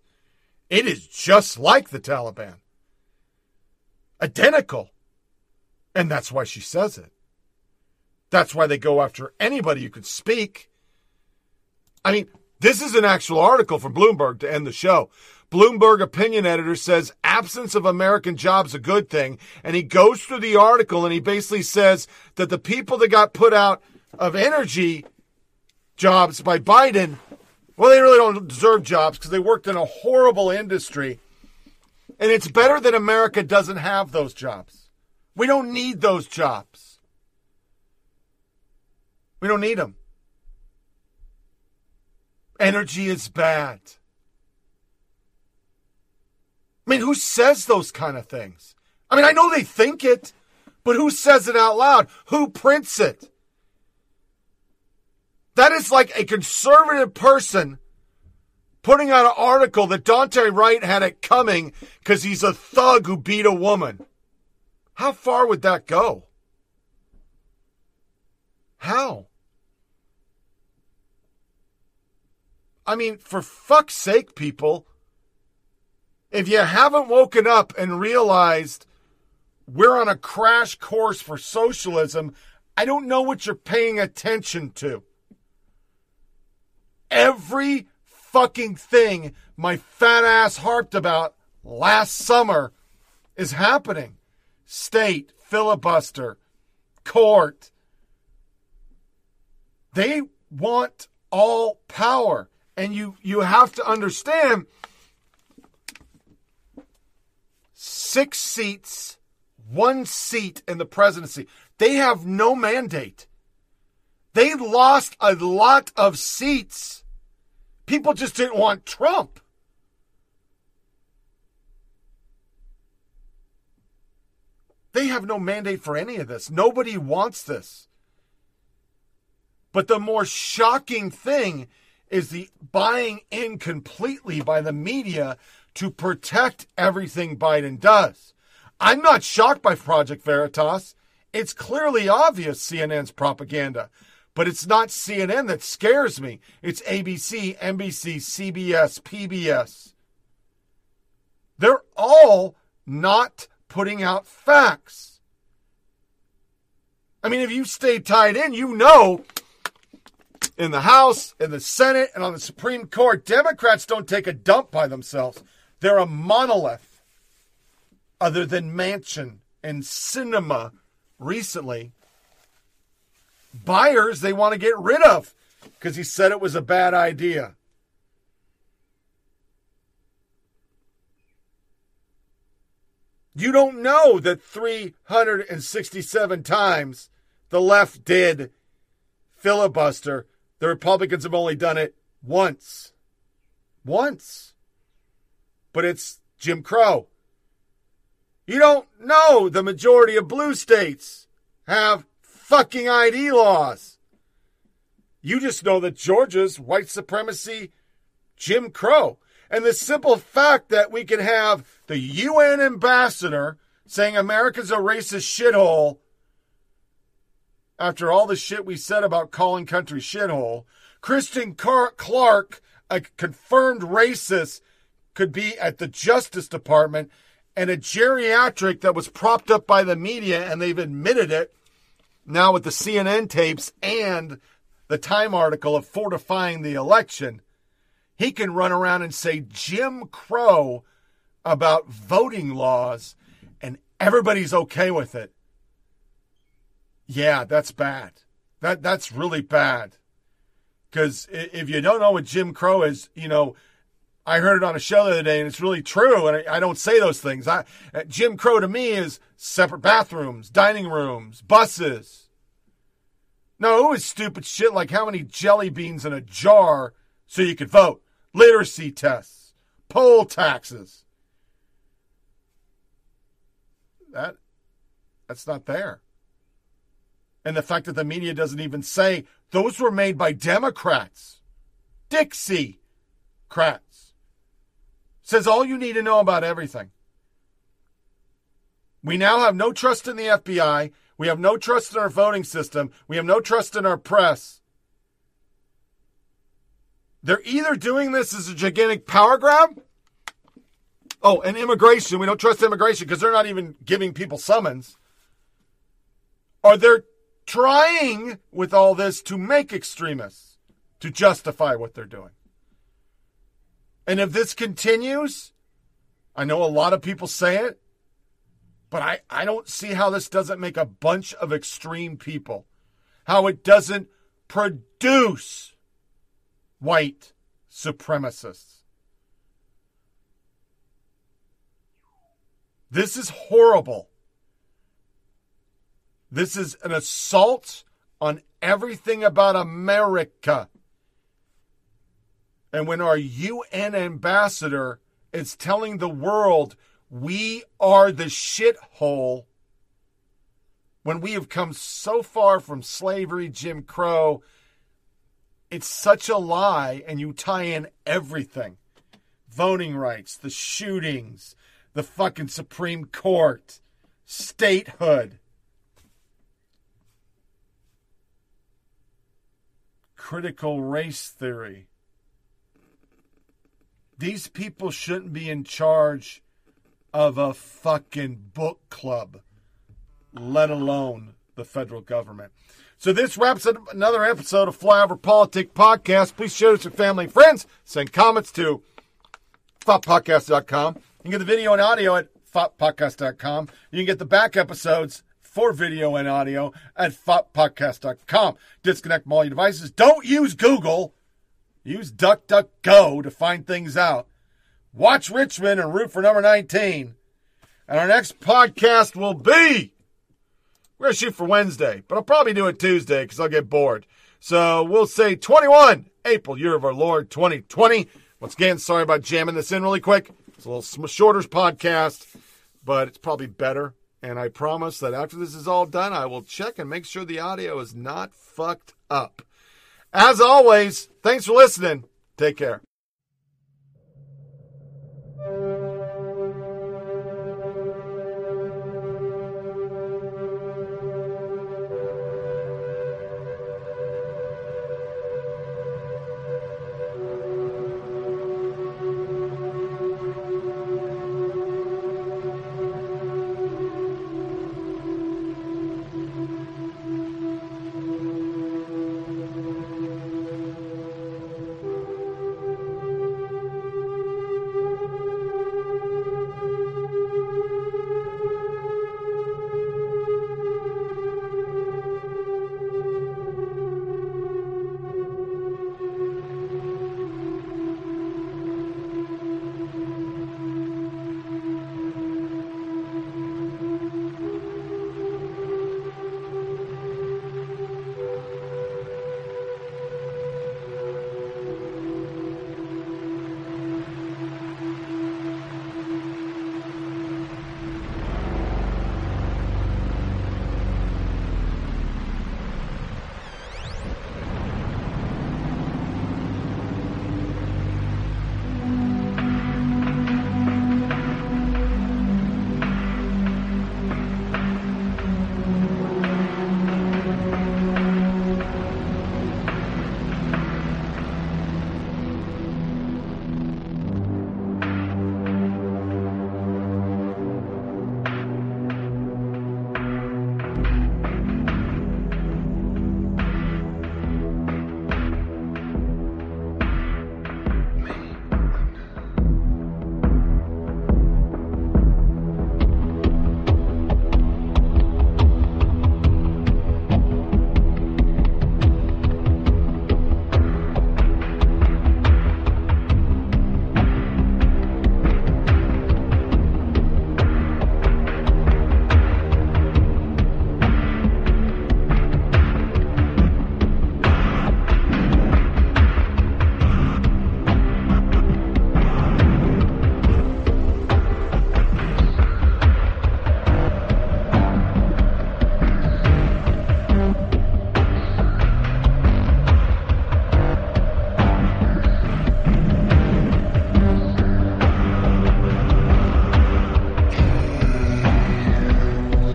It is just like the Taliban. Identical. And that's why she says it. That's why they go after anybody who could speak. I mean, this is an actual article from Bloomberg to end the show. Bloomberg opinion editor says absence of American jobs a good thing. And he goes through the article and he basically says that the people that got put out of energy jobs by Biden, well, they really don't deserve jobs because they worked in a horrible industry. And it's better that America doesn't have those jobs. We don't need those jobs. We don't need them. Energy is bad. I mean, who says those kind of things? I mean, I know they think it, but who says it out loud? Who prints it? That is like a conservative person putting out an article that Daunte Wright had it coming because he's a thug who beat a woman. How far would that go? How? I mean, for fuck's sake, people, if you haven't woken up and realized we're on a crash course for socialism, I don't know what you're paying attention to. Every fucking thing my fat ass harped about last summer is happening. State, filibuster, court. They want all power. And you, you have to understand six seats, one seat in the presidency. They have no mandate. They lost a lot of seats. People just didn't want Trump. They have no mandate for any of this. Nobody wants this. But the more shocking thing is the buying in completely by the media to protect everything Biden does. I'm not shocked by Project Veritas. It's clearly obvious CNN's propaganda, but it's not CNN that scares me. It's ABC, NBC, CBS, PBS. They're all not putting out facts. I mean, if you stay tied in, you know in the House, in the Senate, and on the Supreme Court, Democrats don't take a dump by themselves. They're a monolith, other than Manchin and Sinema recently. Buyers they want to get rid of because he said it was a bad idea. You don't know that 367 times the left did filibuster the Republicans have only done it once. Once. But it's Jim Crow. You don't know the majority of blue states have fucking ID laws. You just know that Georgia's white supremacy, Jim Crow. And the simple fact that we can have the UN ambassador saying America's a racist shithole after all the shit we said about calling country shithole, Kristen Clarke, a confirmed racist, could be at the Justice Department, and a geriatric that was propped up by the media, and they've admitted it now with the CNN tapes and the Time article of fortifying the election. He can run around and say Jim Crow about voting laws, and everybody's okay with it. Yeah, that's bad. That that's really bad. Because if you don't know what Jim Crow is, you know, I heard it on a show the other day, and it's really true. And I, I don't say those things. I, uh, Jim Crow to me is separate bathrooms, dining rooms, buses. No, it was stupid shit like how many jelly beans in a jar so you could vote, literacy tests, poll taxes. That that's not there and the fact that the media doesn't even say those were made by Democrats. Dixie Crats. Says all you need to know about everything. We now have no trust in the FBI. We have no trust in our voting system. We have no trust in our press. They're either doing this as a gigantic power grab. Oh, and immigration. We don't trust immigration because they're not even giving people summons. Or they're trying with all this to make extremists to justify what they're doing. And if this continues, I know a lot of people say it, but I, I don't see how this doesn't make a bunch of extreme people, how it doesn't produce white supremacists. This is horrible. This is an assault on everything about America. And when our UN ambassador is telling the world we are the shithole, when we have come so far from slavery, Jim Crow, it's such a lie, and you tie in everything voting rights, the shootings, the fucking Supreme Court, statehood. Critical race theory. These people shouldn't be in charge of a fucking book club, let alone the federal government. So this wraps up another episode of Flyover Politic Podcast. Please share this with family and friends. Send comments to foppodcast.com. You can get the video and audio at foppodcast.com. You can get the back episodes for video and audio at foppodcast.com. Disconnect from all your devices. Don't use Google. Use DuckDuckGo to find things out. Watch Richmond and root for number 19. And our next podcast will be. We're going to shoot for Wednesday, but I'll probably do it Tuesday because I'll get bored. So we'll say 21 April, year of our Lord 2020. Once again, sorry about jamming this in really quick. It's a little shorter podcast, but it's probably better and I promise that after this is all done, I will check and make sure the audio is not fucked up. As always, thanks for listening. Take care.